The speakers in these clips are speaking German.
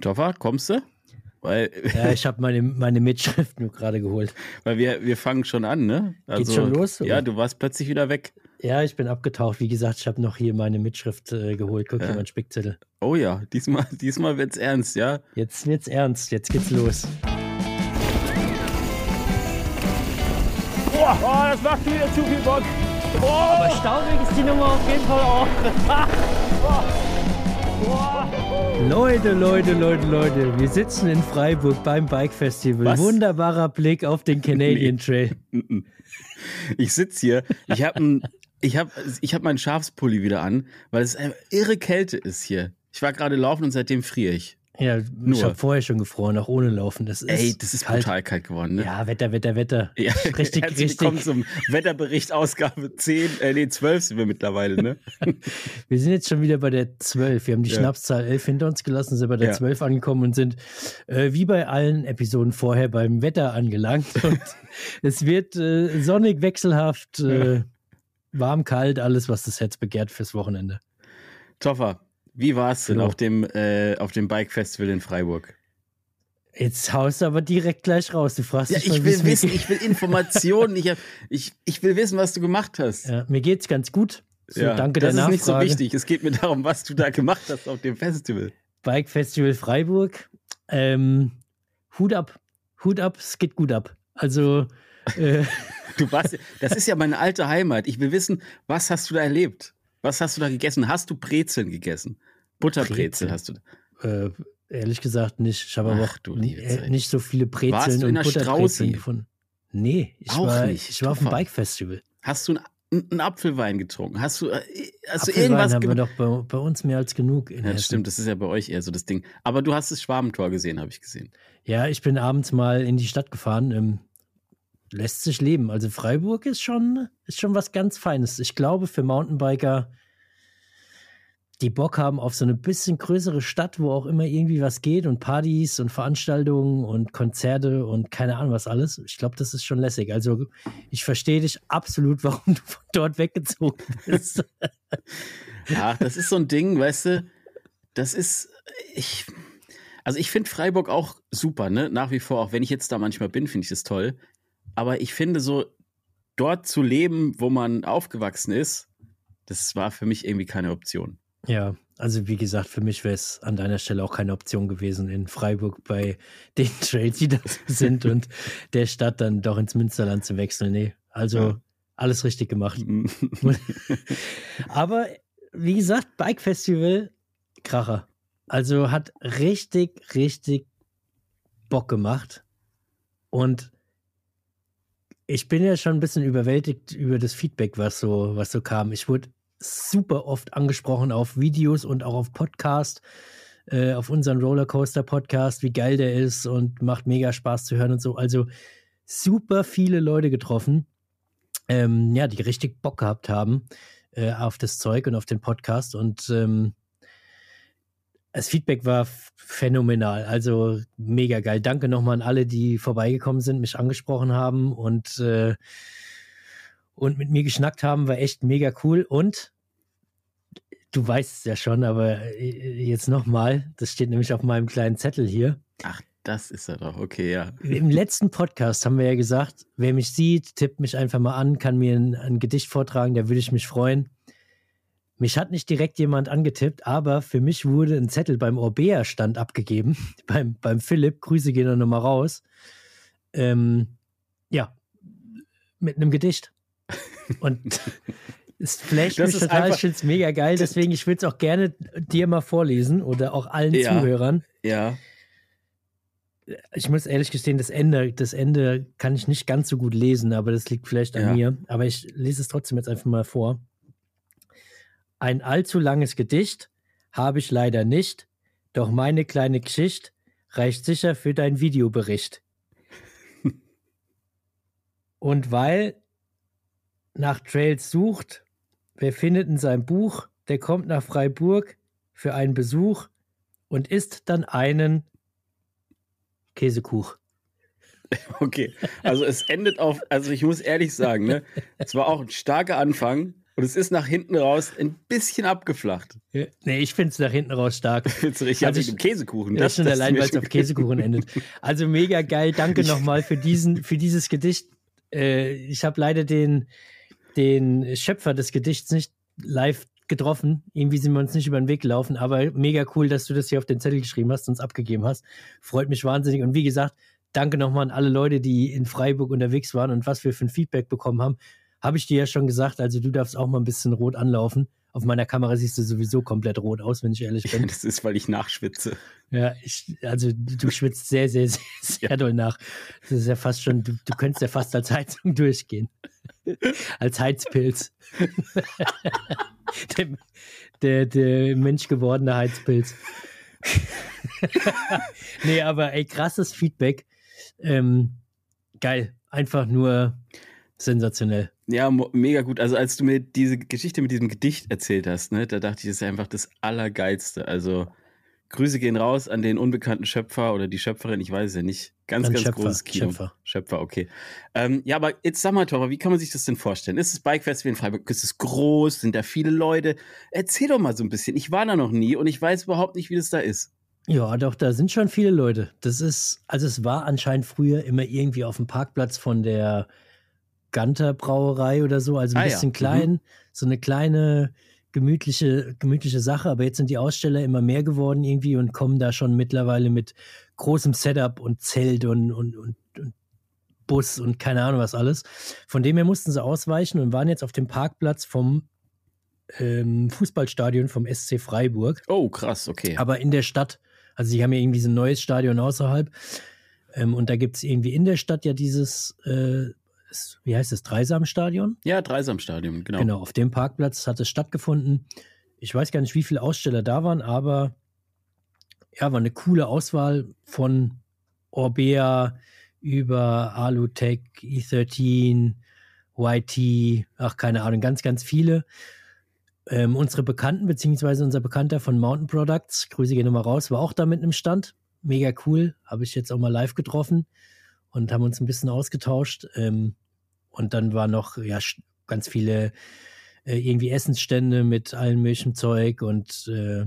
Toffer, kommst du? Weil, ja, ich habe meine, meine Mitschrift nur gerade geholt. Weil wir, wir fangen schon an, ne? Also, Geht's schon los? Oder? Ja, du warst plötzlich wieder weg. Ja, ich bin abgetaucht. Wie gesagt, ich habe noch hier meine Mitschrift äh, geholt. Guck ja. hier, mein Spickzettel. Oh ja, diesmal, diesmal wird's ernst, ja? Jetzt wird's ernst. Jetzt geht's los. Boah, oh, das macht wieder zu viel Bock. Oh. Aber staubig ist die Nummer auf jeden Fall auch. Leute, Leute, Leute, Leute, wir sitzen in Freiburg beim Bike Festival. Was? Wunderbarer Blick auf den Canadian Trail. Ich sitze hier, ich habe ich hab, ich hab meinen Schafspulli wieder an, weil es eine irre Kälte ist hier. Ich war gerade laufen und seitdem friere ich. Ja, Nur. ich habe vorher schon gefroren, auch ohne Laufen. Das ist Ey, das ist kalt. brutal kalt geworden, ne? Ja, Wetter, Wetter, Wetter. Ja, richtig, Herzlich richtig. Willkommen zum Wetterbericht Ausgabe 10, äh, nee, 12 sind wir mittlerweile, ne? wir sind jetzt schon wieder bei der 12. Wir haben die ja. Schnapszahl 11 hinter uns gelassen, sind bei der ja. 12 angekommen und sind äh, wie bei allen Episoden vorher beim Wetter angelangt. Und es wird äh, sonnig, wechselhaft, äh, warm, kalt, alles, was das Herz begehrt fürs Wochenende. Toffer, wie war es denn genau. auf dem, äh, auf dem Bike Festival in Freiburg? Jetzt haust du aber direkt gleich raus. Du fragst ja, dich ich will wissen, ich will Informationen. ich, hab, ich, ich will wissen, was du gemacht hast. Ja, mir geht's ganz gut. So, ja, danke das der ist nicht so wichtig. Es geht mir darum, was du da gemacht hast auf dem Festival. Bike Festival Freiburg. Ähm, Hut ab. Hut ab, es geht gut ab. Also. Äh, du warst, das ist ja meine alte Heimat. Ich will wissen, was hast du da erlebt? Was hast du da gegessen? Hast du Brezeln gegessen? Butterbrezel hast du. Äh, ehrlich gesagt nicht. Ich habe aber auch äh, nicht so viele Brezeln Warst du in und Butterbrezeln gefunden. Nee, ich auch war, nicht. Ich war auf dem Bike-Festival. Hast du einen Apfelwein getrunken? Hast du, äh, hast du irgendwas haben wir doch bei, bei, uns mehr als genug. ja, das stimmt, das ist ja bei euch eher so das Ding. Aber du hast das Schwabentor gesehen, habe ich gesehen. Ja, ich bin abends mal in die Stadt gefahren. Ähm, lässt sich leben. Also Freiburg ist schon, ist schon was ganz Feines. Ich glaube, für Mountainbiker, die Bock haben auf so eine bisschen größere Stadt, wo auch immer irgendwie was geht und Partys und Veranstaltungen und Konzerte und keine Ahnung was alles. Ich glaube, das ist schon lässig. Also ich verstehe dich absolut, warum du von dort weggezogen bist. ja, das ist so ein Ding, weißt du, das ist, ich, also ich finde Freiburg auch super, ne? Nach wie vor, auch wenn ich jetzt da manchmal bin, finde ich das toll. Aber ich finde so, dort zu leben, wo man aufgewachsen ist, das war für mich irgendwie keine Option. Ja, also wie gesagt, für mich wäre es an deiner Stelle auch keine Option gewesen, in Freiburg bei den Trails, die da sind und der Stadt dann doch ins Münsterland zu wechseln. Nee, also ja. alles richtig gemacht. Aber wie gesagt, Bike Festival, Kracher. Also hat richtig, richtig Bock gemacht. Und ich bin ja schon ein bisschen überwältigt über das Feedback, was so, was so kam. Ich wurde super oft angesprochen auf Videos und auch auf Podcast, äh, auf unseren Rollercoaster Podcast, wie geil der ist und macht mega Spaß zu hören und so. Also super viele Leute getroffen, ähm, ja, die richtig Bock gehabt haben äh, auf das Zeug und auf den Podcast und ähm, das Feedback war phänomenal, also mega geil. Danke nochmal an alle, die vorbeigekommen sind, mich angesprochen haben und, äh, und mit mir geschnackt haben, war echt mega cool. Und du weißt es ja schon, aber äh, jetzt nochmal, das steht nämlich auf meinem kleinen Zettel hier. Ach, das ist er doch, okay, ja. Im letzten Podcast haben wir ja gesagt, wer mich sieht, tippt mich einfach mal an, kann mir ein, ein Gedicht vortragen, da würde ich mich freuen. Mich hat nicht direkt jemand angetippt, aber für mich wurde ein Zettel beim Orbea-Stand abgegeben, beim, beim Philipp. Grüße gehen da nochmal raus. Ähm, ja, mit einem Gedicht. Und es flasht das mich total, ich finde es mega geil. Deswegen, ich würde es auch gerne dir mal vorlesen oder auch allen ja, Zuhörern. Ja. Ich muss ehrlich gestehen, das Ende, das Ende kann ich nicht ganz so gut lesen, aber das liegt vielleicht an ja. mir. Aber ich lese es trotzdem jetzt einfach mal vor. Ein allzu langes Gedicht habe ich leider nicht, doch meine kleine Geschichte reicht sicher für deinen Videobericht. Und weil nach Trails sucht, wer findet in seinem Buch, der kommt nach Freiburg für einen Besuch und isst dann einen Käsekuch. Okay, also es endet auf, also ich muss ehrlich sagen, ne, es war auch ein starker Anfang, Und es ist nach hinten raus ein bisschen abgeflacht. Nee, ich finde es nach hinten raus stark. Findest du richtig Also ich- dem Käsekuchen. Das, schon ist allein, weil es auf Käsekuchen endet. Also mega geil. Danke nochmal für diesen, für dieses Gedicht. Äh, ich habe leider den, den Schöpfer des Gedichts nicht live getroffen. Irgendwie sind wir uns nicht über den Weg gelaufen, aber mega cool, dass du das hier auf den Zettel geschrieben hast und uns abgegeben hast. Freut mich wahnsinnig. Und wie gesagt, danke nochmal an alle Leute, die in Freiburg unterwegs waren und was wir für ein Feedback bekommen haben. Habe ich dir ja schon gesagt, also du darfst auch mal ein bisschen rot anlaufen. Auf meiner Kamera siehst du sowieso komplett rot aus, wenn ich ehrlich bin. Das ist, weil ich nachschwitze. Ja, ich, also du schwitzt sehr, sehr, sehr, sehr doll nach. Das ist ja fast schon, du, du könntest ja fast als Heizung durchgehen. Als Heizpilz. der, der, der menschgewordene Heizpilz. nee, aber ey, krasses Feedback. Ähm, geil. Einfach nur sensationell. Ja, mega gut. Also als du mir diese Geschichte mit diesem Gedicht erzählt hast, ne, da dachte ich, das ist einfach das Allergeilste. Also Grüße gehen raus an den unbekannten Schöpfer oder die Schöpferin, ich weiß es ja nicht. Ganz, An ganz Schöpfer, großes Kino. Schöpfer. Schöpfer, okay. Ähm, ja, aber jetzt sag mal, Tora, wie kann man sich das denn vorstellen? Ist das Bike Festival in Freiburg? Ist es groß? Sind da viele Leute? Erzähl doch mal so ein bisschen. Ich war da noch nie und ich weiß überhaupt nicht, wie das da ist. Ja, doch, da sind schon viele Leute. Das ist, also es war anscheinend früher immer irgendwie auf dem Parkplatz von der Ganter Brauerei oder so, also ein Ah ja, bisschen mhm. klein, so eine kleine gemütliche, gemütliche Sache, aber jetzt sind die Aussteller immer mehr geworden irgendwie und kommen da schon mittlerweile mit großem Setup und Zelt und, und, und, und Bus und keine Ahnung was alles. Von dem her mussten sie ausweichen und waren jetzt auf dem Parkplatz vom ähm, Fußballstadion vom SC Freiburg Oh, krass, okay. aber in der Stadt. Also sie haben ja irgendwie so ein neues Stadion außerhalb. Ähm, und da gibt es irgendwie in der Stadt ja dieses, äh, wie heißt es, Dreisamstadion? ja, Dreisamstadion, genau. Genau, auf dem Parkplatz hat es stattgefunden. Ich weiß gar nicht, wie viele Aussteller da waren, aber ja, war eine coole Auswahl von Orbea über Alutech, E13, YT, ach keine Ahnung, ganz, ganz viele. Ähm, unsere Bekannten, beziehungsweise unser Bekannter von Mountain Products, Grüße gehen nochmal raus, war auch da mit einem Stand. Mega cool. Habe ich jetzt auch mal live getroffen und haben uns ein bisschen ausgetauscht. Ähm, und dann war noch ja ganz viele äh, irgendwie Essensstände mit allem möglichen Zeug und äh,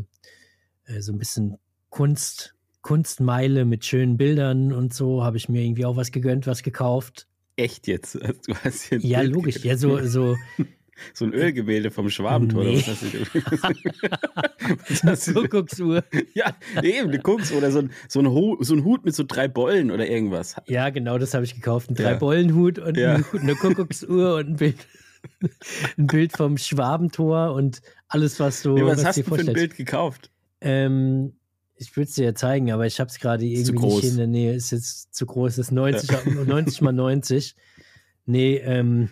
äh, so ein bisschen Kunst, Kunstmeile mit schönen Bildern und so. Habe ich mir irgendwie auch was gegönnt, was gekauft. Echt jetzt? Du hast ein Ja, logisch. Ja, so, so So ein Ölgemälde vom Schwabentor. Nee. Oder was hast du du, Kuckucksuhr. ja, eben, du guckst. Oder so ein, so, ein so ein Hut mit so drei Bollen oder irgendwas. Ja, genau, das habe ich gekauft. Ein Ja. Drei-Bollenhut und Ja. ein- eine Kuckucksuhr und ein Bild, ein Bild vom Schwabentor und alles, was du Nee, was was hast du für ein. Bild gekauft? Ähm, ich würde es dir ja zeigen, aber ich habe es gerade Ist zu irgendwie nicht groß. in der Nähe. Ist jetzt zu groß. Ist 90, 90 mal 90. Nee, ähm,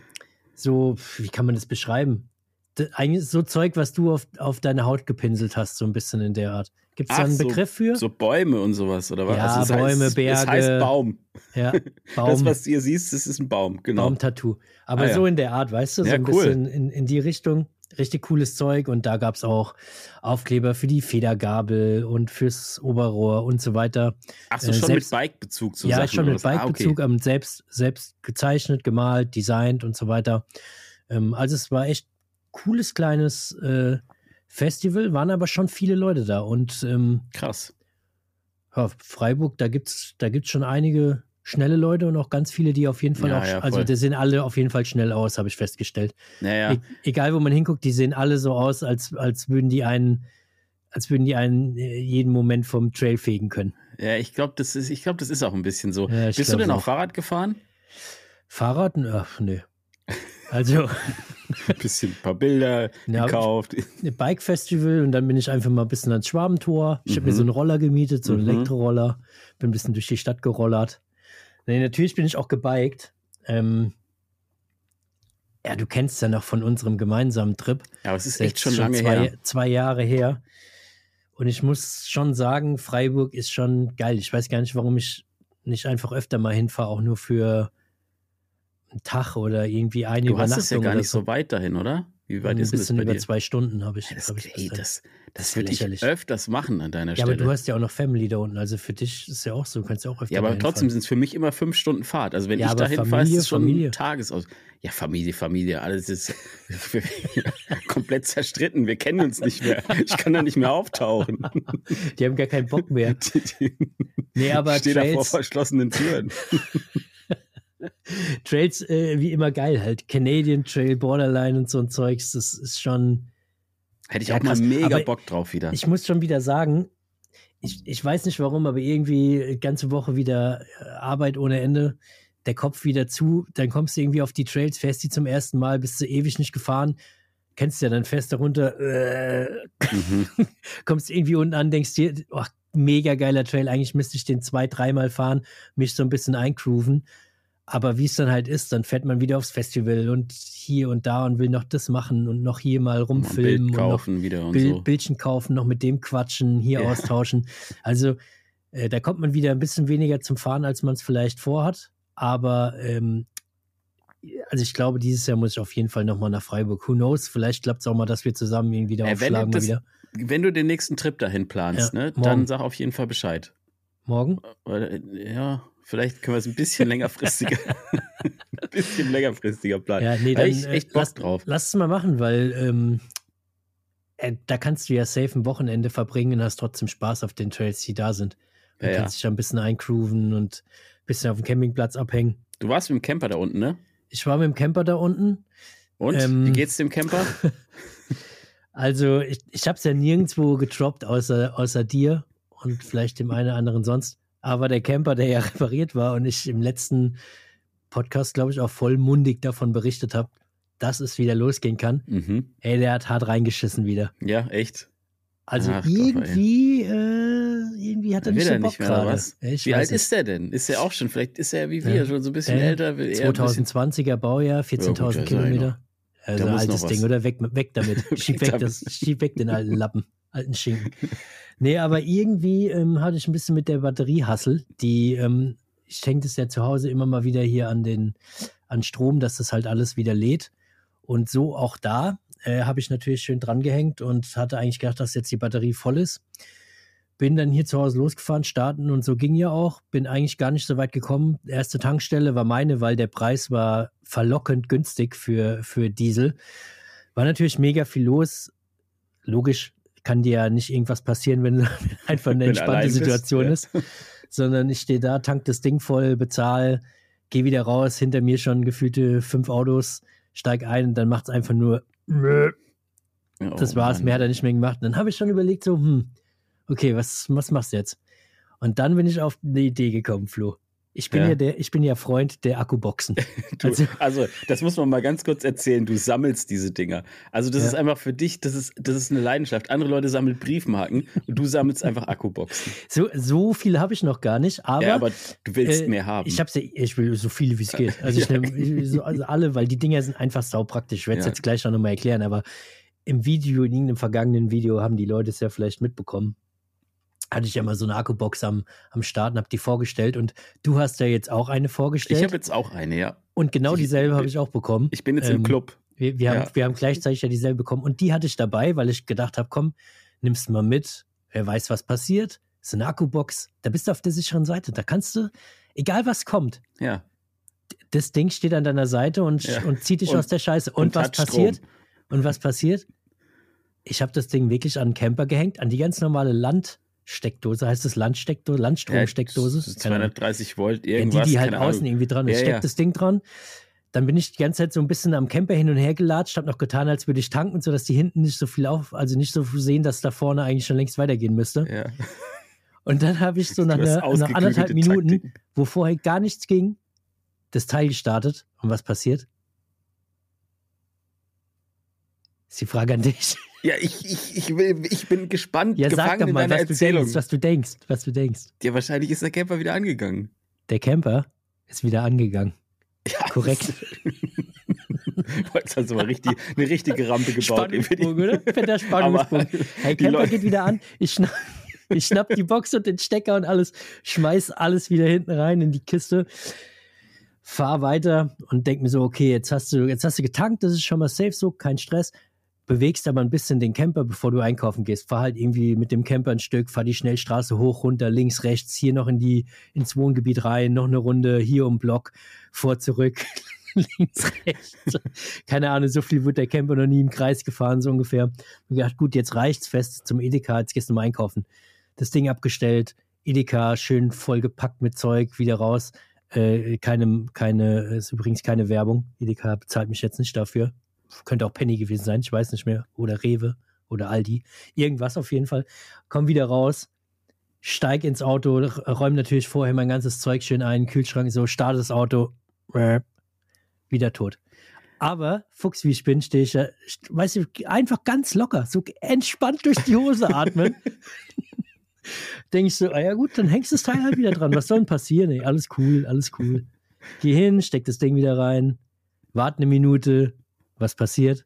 so, wie kann man das beschreiben? Das, eigentlich so Zeug, was du auf, auf deine Haut gepinselt hast, so ein bisschen in der Art. Gibt es da einen so- Begriff für? So Bäume und sowas, oder was? Ja, es Bäume, heißt, Berge. Es heißt Baum. ja, Das, Baum, was du hier siehst, das ist ein Baum, genau. Baumtattoo. Aber Ah, ja. so in der Art, weißt du, so Ja, ein cool. bisschen in, in die Richtung. Richtig cooles Zeug. Und da gab es auch Aufkleber für die Federgabel und fürs Oberrohr und so weiter. Ach so, äh, schon selbst- mit Bike-Bezug zu ja, Sachen. schon mit was? Ah, Bike-Bezug, aber selbst, selbst gezeichnet, gemalt, designt und so weiter. Ähm, also es war echt cooles kleines äh, Festival, waren aber schon viele Leute da. Und ähm, Krass. ja, Freiburg, da gibt's, da gibt's schon einige schnelle Leute und auch ganz viele, die auf jeden Fall Ja, auch, ja, also die sehen alle auf jeden Fall schnell aus, habe ich festgestellt. Naja, E egal, wo man hinguckt, die sehen alle so aus, als, als würden die einen, als würden die einen äh, jeden Moment vom Trail fegen können. ja, ich glaube, das ist, ich glaube, das ist auch ein bisschen so. Bist du denn auch. Fahrrad gefahren? Fahrrad? Ach, nee. Also, Ein bisschen ein paar Bilder Ja, gekauft. ein Bike-Festival und dann bin ich einfach mal ein bisschen ans Schwabentor. Ich habe mir Mhm. so einen Roller gemietet, so einen Mhm. Elektroroller. Bin ein bisschen durch die Stadt gerollert. Nee, natürlich bin ich auch gebiked. Ähm, ja, du kennst ja noch von unserem gemeinsamen Trip. Ja, aber es ist echt schon lange zwei, her. zwei Jahre her. Und ich muss schon sagen, Freiburg ist schon geil. Ich weiß gar nicht, warum ich nicht einfach öfter mal hinfahre, auch nur für einen Tag oder irgendwie eine Du hast es ja Übernachtung gar nicht so. so weit dahin, oder? Wie weit ein ist denn das bisschen bei über dir? zwei Stunden habe ich. Ja, das, hab ich ey, das, das ist würde ich öfters machen an deiner ja, Stelle. aber du hast ja auch noch Family da unten. Also für dich ist ja auch so. Du kannst ja auch öfter ja, aber trotzdem sind es für mich immer fünf Stunden Fahrt. Also wenn Ja, ich dahin fahre, ist es schon Familie. ein Tagesaus. Ja, Familie, Familie, alles ist komplett zerstritten. Wir kennen uns nicht mehr. Ich kann da nicht mehr auftauchen. Die haben gar keinen Bock mehr. Die- Nee, aber ich stehe da vor Trails, verschlossenen Türen. Trails äh, wie immer geil halt. Canadian Trail, Borderline und so ein Zeugs, das ist schon. Hätte ich Ja, auch mal krass. mega Aber Bock drauf wieder. Ich muss schon wieder sagen, ich, ich weiß nicht warum, aber irgendwie ganze Woche wieder äh, Arbeit ohne Ende, der Kopf wieder zu, dann kommst du irgendwie auf die Trails, fährst die zum ersten Mal, bist du ewig nicht gefahren, kennst du ja, dann fährst du runter, äh, Mhm. kommst irgendwie unten an, denkst dir, oh, mega geiler Trail, eigentlich müsste ich den zwei, dreimal fahren, mich so ein bisschen eingrooven. Aber wie es dann halt ist, dann fährt man wieder aufs Festival und hier und da und will noch das machen und noch hier mal rumfilmen Bild und noch kaufen wieder und Bild, so. Bildchen kaufen, noch mit dem quatschen, hier Ja. austauschen. Also äh, da kommt man wieder ein bisschen weniger zum Fahren, als man es vielleicht vorhat. Aber ähm, also ich glaube, dieses Jahr muss ich auf jeden Fall nochmal nach Freiburg. Who knows? Vielleicht klappt es auch mal, dass wir zusammen irgendwie da Äh, wenn aufschlagen das- wieder. Wenn du den nächsten Trip dahin planst, Ja, ne, dann sag auf jeden Fall Bescheid. Morgen? Oder, äh, ja, vielleicht können wir es ein bisschen längerfristiger, ein bisschen längerfristiger planen. Ja, nee, Da dann ich äh, echt Bock lass, drauf. lass es mal machen, weil ähm, äh, da kannst du ja safe ein Wochenende verbringen und hast trotzdem Spaß auf den Trails, die da sind. Du Ja, ja. kannst dich ja ein bisschen eingrooven und ein bisschen auf dem Campingplatz abhängen. Du warst mit dem Camper da unten, ne? Ich war mit dem Camper da unten. Und Ähm, wie geht's dem Camper? Also ich, ich habe es ja nirgendwo getroppt, außer, außer dir und vielleicht dem einen oder anderen sonst. Aber der Camper, der ja repariert war und ich im letzten Podcast, glaube ich, auch vollmundig davon berichtet habe, dass es wieder losgehen kann. Mhm. Ey, der hat hart reingeschissen wieder. Ja, echt. Also Ach, Gott, irgendwie, äh, irgendwie hat er nicht so Bock gerade. Wie alt nicht. ist der denn? Ist er auch schon? Vielleicht ist er wie wir, Ja. schon so ein bisschen älter. eher ein bisschen- 2020er Baujahr, 14.000 Ja, Kilometer. Also altes. Ding, oder? Weg, weg damit. Schieb Weg das, schieb weg den alten Lappen, alten Schinken. Nee, aber irgendwie ähm, hatte ich ein bisschen mit der Batteriehassel, die, ähm, ich hänge das ja zu Hause immer mal wieder hier an den, an Strom, dass das halt alles wieder lädt. Und so auch da äh, habe ich natürlich schön dran gehängt und hatte eigentlich gedacht, dass jetzt die Batterie voll ist. Bin dann hier zu Hause losgefahren, starten und so ging ja auch. Bin eigentlich gar nicht so weit gekommen. Erste Tankstelle war meine, weil der Preis war verlockend günstig für, für Diesel. War natürlich mega viel los. Logisch kann dir ja nicht irgendwas passieren, wenn einfach eine entspannte allein bist, Situation ja. ist. Sondern ich stehe da, tank das Ding voll, bezahl, gehe wieder raus, hinter mir schon gefühlte fünf Autos, steig ein und dann macht es einfach nur Ja, das oh war's, Mann. mehr hat er nicht mehr gemacht. Dann habe ich schon überlegt, so, hm, okay, was, was machst du jetzt? Und dann bin ich auf eine Idee gekommen, Flo. Ich bin ja, Ja. der, ich bin ja Freund der Akkuboxen. Du, Also- also, das muss man mal ganz kurz erzählen. Du sammelst diese Dinger. Also, das Ja. ist einfach für dich, das ist, das ist eine Leidenschaft. Andere Leute sammeln Briefmarken und du sammelst einfach Akkuboxen. So, so viel habe ich noch gar nicht, aber, ja, aber du willst äh, mehr haben. ich hab's ja, ich will so viele wie es geht. Also ich nehme so, also alle, weil die Dinger sind einfach saupraktisch. Ich werde es jetzt gleich noch mal erklären, aber im Video, in irgendeinem vergangenen Video haben die Leute es ja vielleicht mitbekommen. Hatte ich ja mal so eine Akkubox am, am Start und habe die vorgestellt und du hast ja jetzt auch eine vorgestellt. ich habe jetzt auch eine, ja. Und genau dieselbe habe ich auch bekommen. Ich bin jetzt im Ähm, Club. Wir, wir, haben, ja. wir haben gleichzeitig ja dieselbe bekommen. Und die hatte ich dabei, weil ich gedacht habe, komm, nimmst du mal mit. Wer weiß, was passiert. ist eine Akkubox. Da bist du auf der sicheren Seite. Da kannst du, egal was kommt, Ja. das Ding steht an deiner Seite und, Ja. und zieht dich Und- aus der Scheiße. Und, und was Strom. passiert? Und was passiert? Ich habe das Ding wirklich an den Camper gehängt, an die ganz normale Landsteckdose, heißt es Landsteckdose, Landstromsteckdose? Ja, Keine Ahnung. 230 Volt, Ja, irgendwas. die, die halt Ahnung. außen irgendwie dran ist. Ja, Ich steck ja. das Ding dran. Dann bin ich die ganze Zeit so ein bisschen am Camper hin und her gelatscht, habe noch getan, als würde ich tanken, sodass die hinten nicht so viel auf, also nicht so sehen, dass da vorne eigentlich schon längst weitergehen müsste. Ja. Und dann habe ich so nach, einer, nach anderthalb Minuten, wo vorher gar nichts ging, das Teil gestartet. Und was passiert? Ist die Frage an dich. Ja, ich, ich, ich, will, ich bin gespannt, Ja, sag doch mal, was du denkst, was du denkst, was du denkst. ja, wahrscheinlich ist der Camper wieder angegangen. Der Camper ist wieder angegangen. Ja, Korrekt. Jetzt hast du mal richtig, eine richtige Rampe gebaut. Spannungspunkt, oder? Fetter Spannungspunkt. Hey, Camper Leute- geht wieder an. Ich schnapp, ich schnapp die Box und den Stecker und alles, schmeiß alles wieder hinten rein in die Kiste. fahr weiter und denk mir so, okay, jetzt hast du, jetzt hast du getankt, das ist schon mal safe so, kein Stress. Bewegst aber ein bisschen den Camper, bevor du einkaufen gehst. Fahr halt irgendwie mit dem Camper ein Stück, fahr die Schnellstraße hoch, runter, links, rechts, hier noch in die, ins Wohngebiet rein, noch eine Runde, hier um Block, vor, zurück, links, rechts. Keine Ahnung, so viel wird der Camper noch nie im Kreis gefahren, so ungefähr. Und gedacht, gut, jetzt reicht's fest zum Edeka, jetzt gehst du mal einkaufen. Das Ding abgestellt, Edeka schön vollgepackt mit Zeug, wieder raus. Äh, keine, keine, ist übrigens keine Werbung. Edeka bezahlt mich jetzt nicht dafür. Könnte auch Penny gewesen sein, ich weiß nicht mehr. Oder Rewe oder Aldi. Irgendwas auf jeden Fall. Komm wieder raus, steig ins Auto, räum natürlich vorher mein ganzes Zeug schön ein, Kühlschrank, so, starte das Auto, wieder tot. Aber, Fuchs wie ich bin, stehe ich, weißt du, einfach ganz locker, so entspannt durch die Hose atmen. Denke ich so, ah ja gut, dann hängst du das Teil halt wieder dran. Was soll denn passieren? Ey, alles cool, alles cool. Geh hin, steck das Ding wieder rein, warte eine Minute. Was passiert?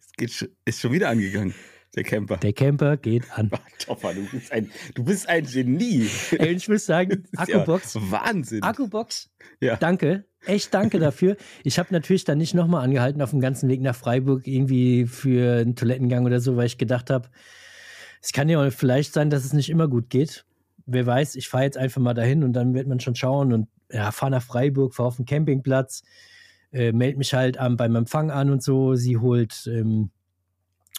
Es geht, ist schon wieder angegangen. Der Camper. Der Camper geht an. Topper, du bist ein, du bist ein Genie. Ey, ich muss sagen, Akkubox. Ja Wahnsinn. Akkubox. Ja. Danke. Echt danke dafür. Ich habe natürlich dann nicht nochmal angehalten auf dem ganzen Weg nach Freiburg irgendwie für einen Toilettengang oder so, weil ich gedacht habe, es kann ja auch vielleicht sein, dass es nicht immer gut geht. Wer weiß, ich fahre jetzt einfach mal dahin und dann wird man schon schauen und ja, fahre nach Freiburg, fahre auf den Campingplatz, äh, melde mich halt ähm, beim Empfang an und so. Sie holt ähm,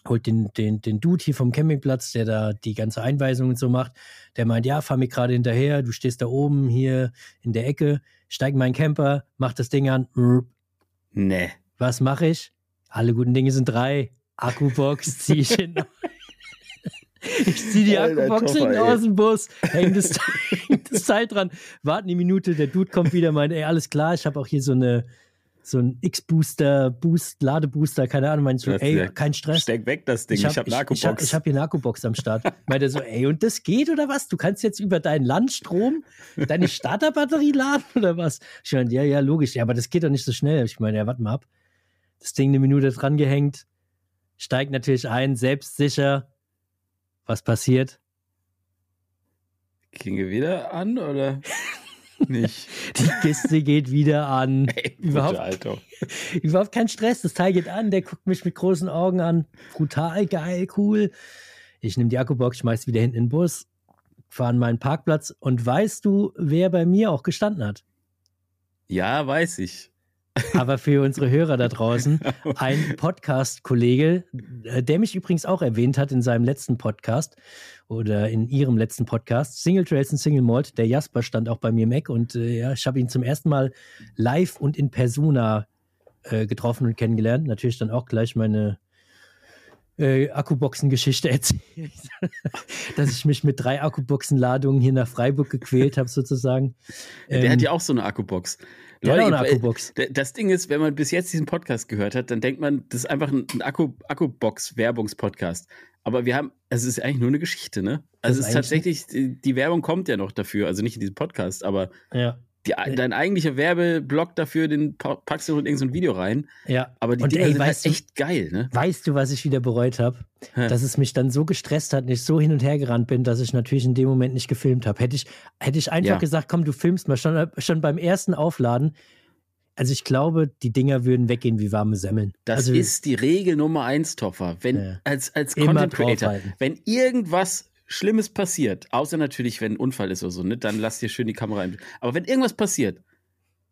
holt den, den, den Dude hier vom Campingplatz, der da die ganze Einweisung und so macht. Der meint, ja, fahr mir gerade hinterher, du stehst da oben hier in der Ecke, steig in meinen Camper, mach das Ding an. Nee. Was mache ich? Alle guten Dinge sind drei. Akkubox zieh ich hin. Ich zieh die Akkubox hinten aus dem Bus, häng das, häng das Teil dran, warten die Minute, der Dude kommt wieder, meint, ey, alles klar, ich habe auch hier so eine, so ein X-Booster, Boost, Ladebooster, keine Ahnung, meinst du, ey, kein Stress. Steck weg das Ding, ich habe hab eine Akkubox. Ich, habe hab hier eine Akkubox am Start. Meint er so, ey, und das geht oder was? Du kannst jetzt über deinen Landstrom deine Starterbatterie laden oder was? Ich meine, ja, ja, logisch, ja, aber das geht doch nicht so schnell. Ich meine, ja, warte mal ab. Das Ding eine Minute dran gehängt, steigt natürlich ein, selbstsicher. Was passiert? Ging wir wieder an oder? nicht. Die Kiste geht wieder an. Ey, überhaupt, Alter. überhaupt kein Stress. Das Teil geht an, der guckt mich mit großen Augen an. Brutal, geil, cool. Ich nehme die Akkubox, schmeiß wieder hinten in den Bus, fahre an meinen Parkplatz und weißt du, wer bei mir auch gestanden hat? Ja, weiß ich. Aber für unsere Hörer da draußen, ein Podcast-Kollege, äh, der mich übrigens auch erwähnt hat in seinem letzten Podcast oder in ihrem letzten Podcast, Single Trails und Single Malt, der Jasper stand auch bei mir im Eck und äh, ja, ich habe ihn zum ersten Mal live und in Persona äh, getroffen und kennengelernt. Natürlich dann auch gleich meine äh, Akkuboxen-Geschichte erzählt, dass ich mich mit drei Akkuboxen-Ladungen hier nach Freiburg gequält habe, sozusagen. Der ähm, hat ja auch so eine Akkubox. Der Leute, hat auch eine Akkubox. Das Ding ist, wenn man bis jetzt diesen Podcast gehört hat, dann denkt man, das ist einfach ein, Akku, Akkubox-Werbungspodcast. Aber wir haben, also es ist eigentlich nur eine Geschichte, ne? Also es ist tatsächlich, die, die, Werbung kommt ja noch dafür, also nicht in diesem Podcast, aber ja. Die, dein eigentlicher Werbeblock dafür, den packst du in irgendein Video rein. Ja. Aber die und Dinger ey, sind halt echt du, geil, ne? Weißt du, was ich wieder bereut habe? Dass es mich dann so gestresst hat und ich so hin und her gerannt bin, dass ich natürlich in dem Moment nicht gefilmt habe. Hätte ich, hätte ich einfach ja. gesagt, komm, du filmst mal schon, schon beim ersten Aufladen. Also ich glaube, die Dinger würden weggehen wie warme Semmeln. Das also, ist die Regel Nummer eins, Toffer. Wenn ja. als, als Content Creator, wenn irgendwas Schlimmes passiert, außer natürlich, wenn ein Unfall ist oder so, ne, dann lass dir schön die Kamera ein. Aber wenn irgendwas passiert,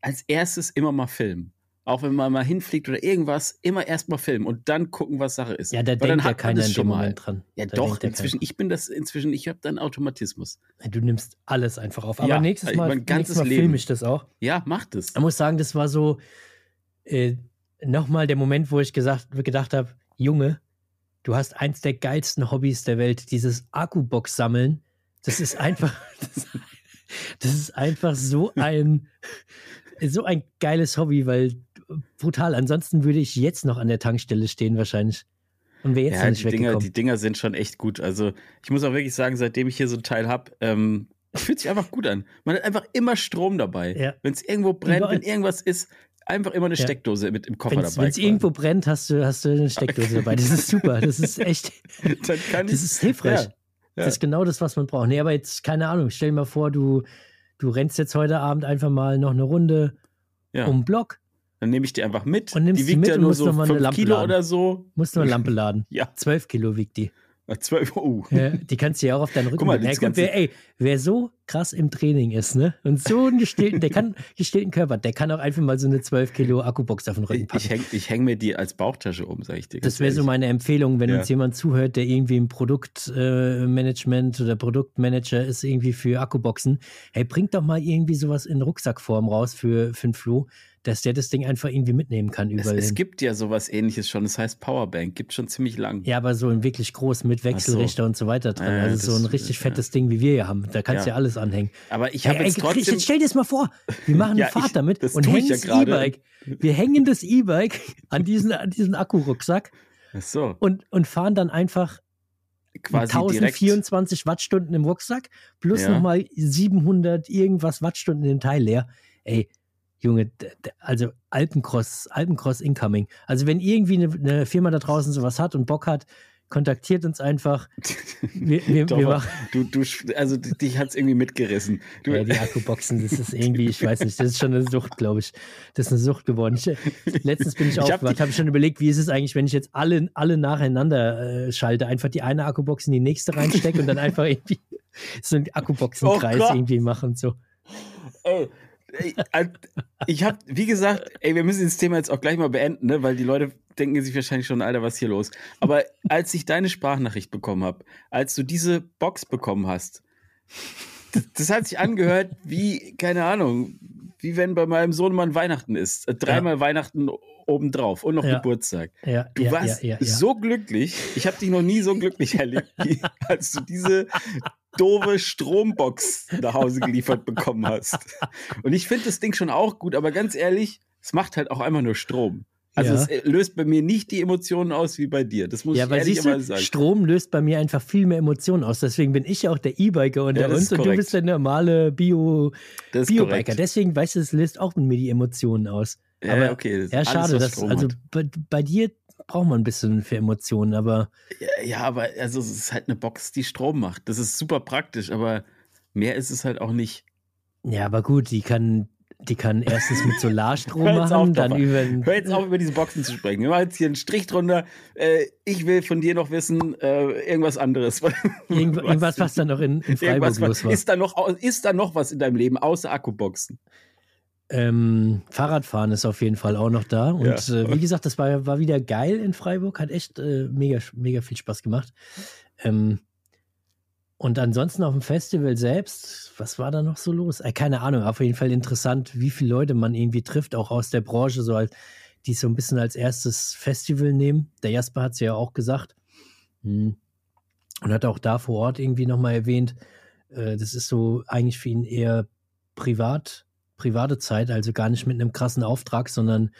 als erstes immer mal filmen. Auch wenn man mal hinfliegt oder irgendwas, immer erst mal filmen und dann gucken, was Sache ist. Ja, da denkt ja keiner in dem Moment dran. Ja, da doch, inzwischen, ich bin das inzwischen, ich habe dann Automatismus. Du nimmst alles einfach auf. Aber ja, nächstes Mal, mein ganzes nächstes Mal filme ich das auch. Ja, mach das. Ich muss sagen, das war so äh, nochmal der Moment, wo ich gesagt, gedacht habe, Junge, du hast eins der geilsten Hobbys der Welt, dieses Akkubox sammeln. Das ist einfach, das, das ist einfach so ein, so ein geiles Hobby, weil brutal. Ansonsten würde ich jetzt noch an der Tankstelle stehen wahrscheinlich. Und wäre jetzt ja, nicht die Dinger, die Dinger sind schon echt gut. Also ich muss auch wirklich sagen, seitdem ich hier so ein Teil habe, ähm, fühlt sich einfach gut an. Man hat einfach immer Strom dabei. Ja. Wenn es irgendwo brennt, Überall. wenn irgendwas ist, einfach immer eine ja. Steckdose mit im Koffer wenn's, dabei. Wenn es irgendwo brennt, hast du, hast du eine Steckdose dabei. Das ist super. Das ist echt. das ist hilfreich. Ja. Ja. Das ist genau das, was man braucht. Nee, aber jetzt, keine Ahnung, stell dir mal vor, du, du rennst jetzt heute Abend einfach mal noch eine Runde Ja. um den Block, Dann nehme ich die einfach mit. Und nimmst die die wiegt mit ja und nur musst so noch mal eine 5 Lampe Kilo laden. oder so. musst du eine Lampe laden. Ja, 12 Kilo wiegt die. 12. Oh. Ja, die kannst du ja auch auf deinen Rücken Guck mal, Ganze- wer, ey, wer so krass im Training ist, ne? Und so einen gestählten, der kann, gestählten Körper, der kann auch einfach mal so eine 12 Kilo Akkubox auf den Rücken packen. ich hänge ich häng mir die als Bauchtasche um, sag ich dir. Das wäre so meine Empfehlung, wenn Ja. uns jemand zuhört, der irgendwie im Produktmanagement äh, oder Produktmanager ist, irgendwie für Akkuboxen. Hey, bringt doch mal irgendwie sowas in Rucksackform raus für, für den Flo, dass der das Ding einfach irgendwie mitnehmen kann Es, überall. es hin. gibt ja sowas ähnliches schon, das heißt Powerbank, gibt schon ziemlich lang. Ja, aber so ein wirklich groß mit Wechselrichter und so weiter drin. Ja, ja, also so ein richtig ja. fettes Ding, wie wir hier haben. Da kannst du Ja. ja alles anhängen. Aber ich habe ey, jetzt trotzdem. jetzt stell dir das mal vor, wir machen Ja, eine Fahrt ich- damit und hängen ja das. E-Bike. Wir hängen das E-Bike an diesen, an diesen Akkurucksack so, und, und fahren dann einfach quasi direkt. 1024 Wattstunden im Rucksack plus Ja. nochmal 700 irgendwas Wattstunden in den Teil leer. Ey, Junge, also Alpencross, Alpencross incoming. Also wenn irgendwie eine, eine Firma da draußen sowas hat und Bock hat, kontaktiert uns einfach. Wir, wir, Doch, wir machen du, du, also dich hat es irgendwie mitgerissen. Du, ja, die Akkuboxen, das ist irgendwie, ich weiß nicht, das ist schon eine Sucht, glaube ich. Das ist eine Sucht geworden. Ich, letztens bin ich Ich hab aufgewacht, habe ich schon überlegt, wie ist es eigentlich, wenn ich jetzt alle, alle nacheinander äh, schalte, einfach die eine Akkubox in die nächste reinstecke und dann einfach irgendwie so einen Akkuboxenkreis Oh irgendwie machen. So. ey, äh, ich habe, wie gesagt, ey, wir müssen das Thema jetzt auch gleich mal beenden, ne? weil die Leute denken sich wahrscheinlich schon, Alter, was ist hier los? Aber als ich deine Sprachnachricht bekommen habe, als du diese Box bekommen hast, das, hat sich angehört wie, keine Ahnung, wie wenn bei meinem Sohn mal Weihnachten ist. Äh, Dreimal Weihnachten obendrauf und noch Ja. Geburtstag. Ja, Du ja, warst so glücklich. Ich habe dich noch nie so glücklich erlebt, wie als du diese doofe Strombox nach Hause geliefert bekommen hast. Und ich finde das Ding schon auch gut, aber ganz ehrlich, es macht halt auch einfach nur Strom. Also Ja. es äh, löst bei mir nicht die Emotionen aus wie bei dir. Das muss Ja, ich weil ehrlicherweise du, sagen. Strom löst bei mir einfach viel mehr Emotionen aus. Deswegen bin ich ja auch der E-Biker unter Ja, uns und du bist der normale Bio, Bio-Biker. Deswegen, weißt du, es löst auch mit mir die Emotionen aus. Ja, aber- okay. das Ja, alles, schade. was dass, Strom also bei, bei dir braucht man ein bisschen für Emotionen, aber Ja, ja, aber also es ist halt eine Box, die Strom macht. Das ist super praktisch, aber mehr ist es halt auch nicht. ja, aber gut, die kann, die kann erstens mit Solarstrom machen, auf, dann Papa. über Hör jetzt auf, über diese Boxen zu sprechen. Wir machen jetzt hier einen Strich drunter. Äh, ich will von dir noch wissen, äh, irgendwas anderes. irgend, irgendwas, was dann noch in, in Freiburg Irgendwas, los war. ist, da noch, ist da noch was in deinem Leben außer Akkuboxen? Ähm, Fahrradfahren ist auf jeden Fall auch noch da. Und Ja. äh, wie gesagt, das war, war wieder geil in Freiburg, hat echt äh, mega, mega viel Spaß gemacht. Ähm, und ansonsten auf dem Festival selbst, was war da noch so los? Äh, keine Ahnung, auf jeden Fall interessant, wie viele Leute man irgendwie trifft, auch aus der Branche, so als, die es so ein bisschen als erstes Festival nehmen. Der Jasper hat es ja auch gesagt. Hm. Und hat auch da vor Ort irgendwie nochmal erwähnt, äh, das ist so eigentlich für ihn eher privat, private Zeit, also gar nicht mit einem krassen Auftrag, sondern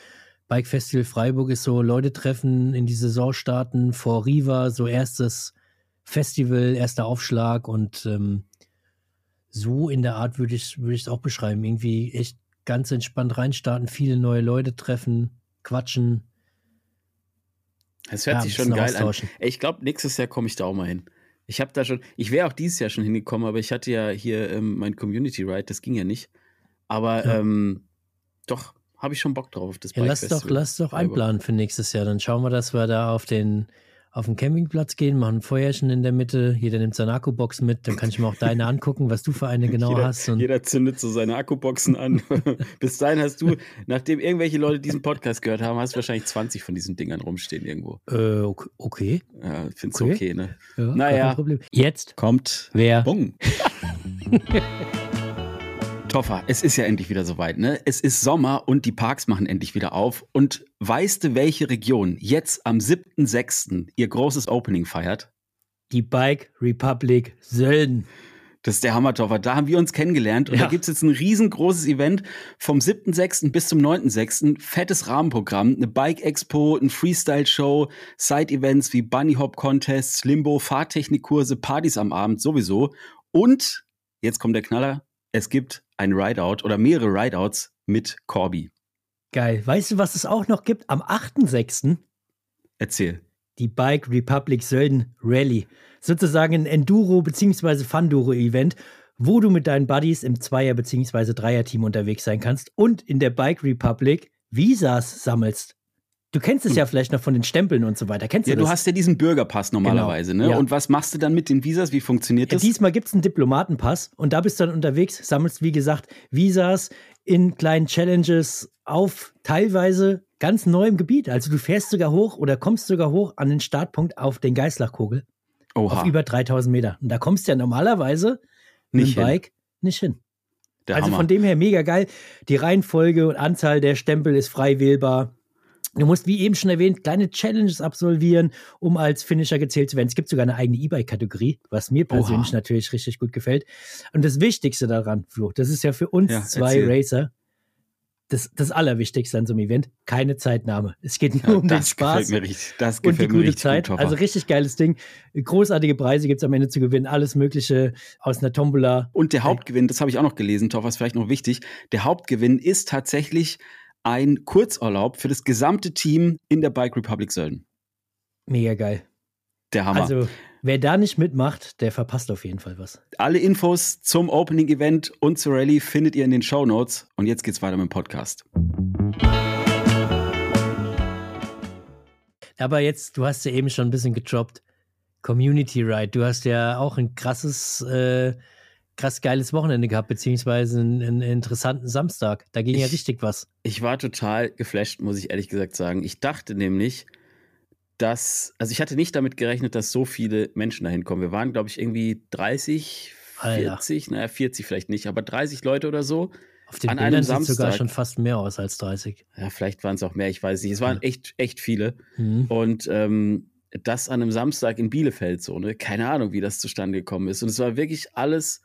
Bike Festival Freiburg ist so Leute treffen, in die Saison starten, vor Riva, so erstes Festival, erster Aufschlag und ähm, so in der Art würde ich es auch beschreiben. Irgendwie echt ganz entspannt reinstarten, viele neue Leute treffen, quatschen. Das hört ja, sich schon geil an. Ich glaube, nächstes Jahr komme ich da auch mal hin. Ich habe da schon, ich wäre auch dieses Jahr schon hingekommen, aber ich hatte ja hier ähm, mein Community Ride, das ging ja nicht. Aber Ja. ähm, doch, habe ich schon Bock drauf auf das Ja, lass doch, lass doch einplanen für nächstes Jahr. Dann schauen wir, dass wir da auf den auf den Campingplatz gehen, machen ein Feuerchen in der Mitte, jeder nimmt seine Akkubox mit, dann kann ich mir auch deine angucken, was du für eine genau jeder, hast. Und jeder zündet so seine Akkuboxen an. Bis dahin hast du, nachdem irgendwelche Leute diesen Podcast gehört haben, hast du wahrscheinlich 20 von diesen Dingern rumstehen irgendwo. äh, ok- okay. Ja, find's Okay. okay, ne? Ja, Naja. kein Problem. Jetzt Kommt wer? Bung. Toffer, es ist ja endlich wieder soweit, ne? Es ist Sommer und die Parks machen endlich wieder auf. Und weißt du, welche Region jetzt am 7.6. ihr großes Opening feiert? Die Bike Republic Sölden. Das ist der Hammer, Toffer. Da haben wir uns kennengelernt und Ja. da gibt's jetzt ein riesengroßes Event vom 7.6. bis zum 9.6. Fettes Rahmenprogramm, eine Bike-Expo, ein Freestyle-Show, Side-Events wie Bunny Hop Contests, Limbo, Fahrtechnikkurse, Partys am Abend sowieso. Und, jetzt kommt der Knaller, es gibt ein Rideout oder mehrere Rideouts mit Corby. Geil. Weißt du, was es auch noch gibt? Am 8.6. Erzähl. die Bike Republic Sölden Rally. Sozusagen ein Enduro- bzw. Funduro-Event, wo du mit deinen Buddies im Zweier- bzw. Dreier-Team unterwegs sein kannst und in der Bike Republic Visas sammelst. Du kennst es ja vielleicht noch von den Stempeln und so weiter. Kennst Ja, du du das? hast ja diesen Bürgerpass normalerweise, ne? Ja. Und was machst du dann mit den Visas? Wie funktioniert Ja, das? diesmal gibt es einen Diplomatenpass und da bist du dann unterwegs, sammelst, wie gesagt, Visas in kleinen Challenges auf teilweise ganz neuem Gebiet. Also du fährst sogar hoch oder kommst sogar hoch an den Startpunkt auf den Geißlachkogel Oha, auf über 3000 Meter. Und da kommst du ja normalerweise mit Nicht dem hin. Bike nicht hin. der also Hammer. von dem her mega geil. Die Reihenfolge und Anzahl der Stempel ist frei wählbar. Du musst, wie eben schon erwähnt, kleine Challenges absolvieren, um als Finisher gezählt zu werden. Es gibt sogar eine eigene E-Bike-Kategorie, was mir persönlich Oha. natürlich richtig gut gefällt. Und das Wichtigste daran, Flo, das ist ja für uns Ja, zwei erzähl. Racer das, das Allerwichtigste an so einem Event, keine Zeitnahme. Es geht nur ja, um den das Spaß mir richtig. Das und die gute Zeit. gut, also richtig geiles Ding. Großartige Preise gibt es am Ende zu gewinnen. Alles Mögliche aus einer Tombola. Und der Hauptgewinn, das habe ich auch noch gelesen, Toffer, ist vielleicht noch wichtig. Der Hauptgewinn ist tatsächlich ein Kurzurlaub für das gesamte Team in der Bike Republic Sölden. Mega geil. Der Hammer. Also, wer da nicht mitmacht, der verpasst auf jeden Fall was. Alle Infos zum Opening Event und zur Rallye findet ihr in den Show Notes. Und jetzt geht's weiter mit dem Podcast. Aber jetzt, du hast ja eben schon ein bisschen gedroppt. Community Ride. Du hast ja auch ein krasses, äh, krass geiles Wochenende gehabt, beziehungsweise einen, einen interessanten Samstag. Da ging ja Ich- richtig was. Ich war total geflasht, muss ich ehrlich gesagt sagen. Ich dachte nämlich, dass, also ich hatte nicht damit gerechnet, dass so viele Menschen dahin kommen. Wir waren, glaube ich, irgendwie 30, Alter. 40, naja, 40 vielleicht nicht, aber 30 Leute oder so. Auf den An Bildern einem sieht sogar Samstag. schon fast mehr aus als 30. Ja, vielleicht waren es auch mehr, ich weiß nicht. Es waren Ja. echt, echt viele. Mhm. Und ähm, das an einem Samstag in Bielefeld so, ne? Keine Ahnung, wie das zustande gekommen ist. Und es war wirklich alles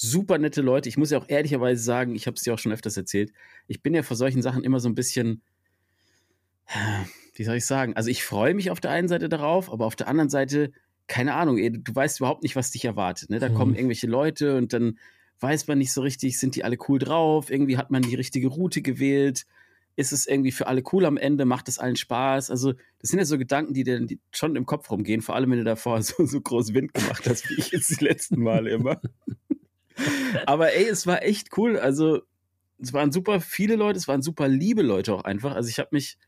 super nette Leute. Ich muss ja auch ehrlicherweise sagen, ich habe es dir auch schon öfters erzählt, ich bin ja vor solchen Sachen immer so ein bisschen, wie soll ich sagen? Also ich freue mich auf der einen Seite darauf, aber auf der anderen Seite, keine Ahnung, ey, du weißt überhaupt nicht, was dich erwartet. Ne? Da Mhm. kommen irgendwelche Leute und dann weiß man nicht so richtig, sind die alle cool drauf? Irgendwie hat man die richtige Route gewählt ist es irgendwie für alle cool am Ende, macht es allen Spaß. Also, das sind ja so Gedanken, die dir schon im Kopf rumgehen, vor allem wenn du davor so, so groß Wind gemacht hast, wie ich jetzt die letzten Male immer. Aber ey, es war echt cool. Also, es waren super viele Leute, es waren super liebe Leute auch einfach. Also, ich habe mich,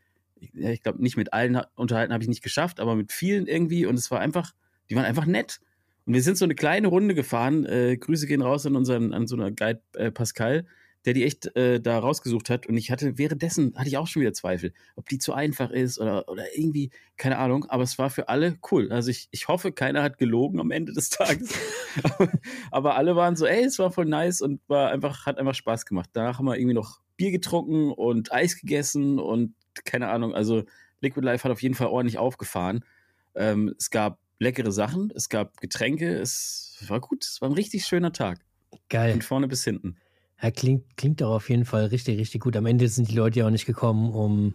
ja, ich glaube, nicht mit allen ha- unterhalten habe ich nicht geschafft, aber mit vielen irgendwie und es war einfach, die waren einfach nett. Und wir sind so eine kleine Runde gefahren. Äh, Grüße gehen raus an unseren, an so einer Guide äh, Pascal, der die echt äh, da rausgesucht hat. Und ich hatte währenddessen hatte ich auch schon wieder Zweifel, ob die zu einfach ist oder, oder irgendwie, keine Ahnung. Aber es war für alle cool. Also ich, ich hoffe, keiner hat gelogen am Ende des Tages. aber, aber alle waren so, ey, es war voll nice und war einfach, hat einfach Spaß gemacht. Danach haben wir irgendwie noch Bier getrunken und Eis gegessen und keine Ahnung. Also Liquid Life hat auf jeden Fall ordentlich aufgefahren. Ähm, es gab leckere Sachen, es gab Getränke, es war gut, es war ein richtig schöner Tag. Geil. Von vorne bis hinten. Ja, klingt, klingt doch auf jeden Fall richtig, richtig gut. Am Ende sind die Leute ja auch nicht gekommen, um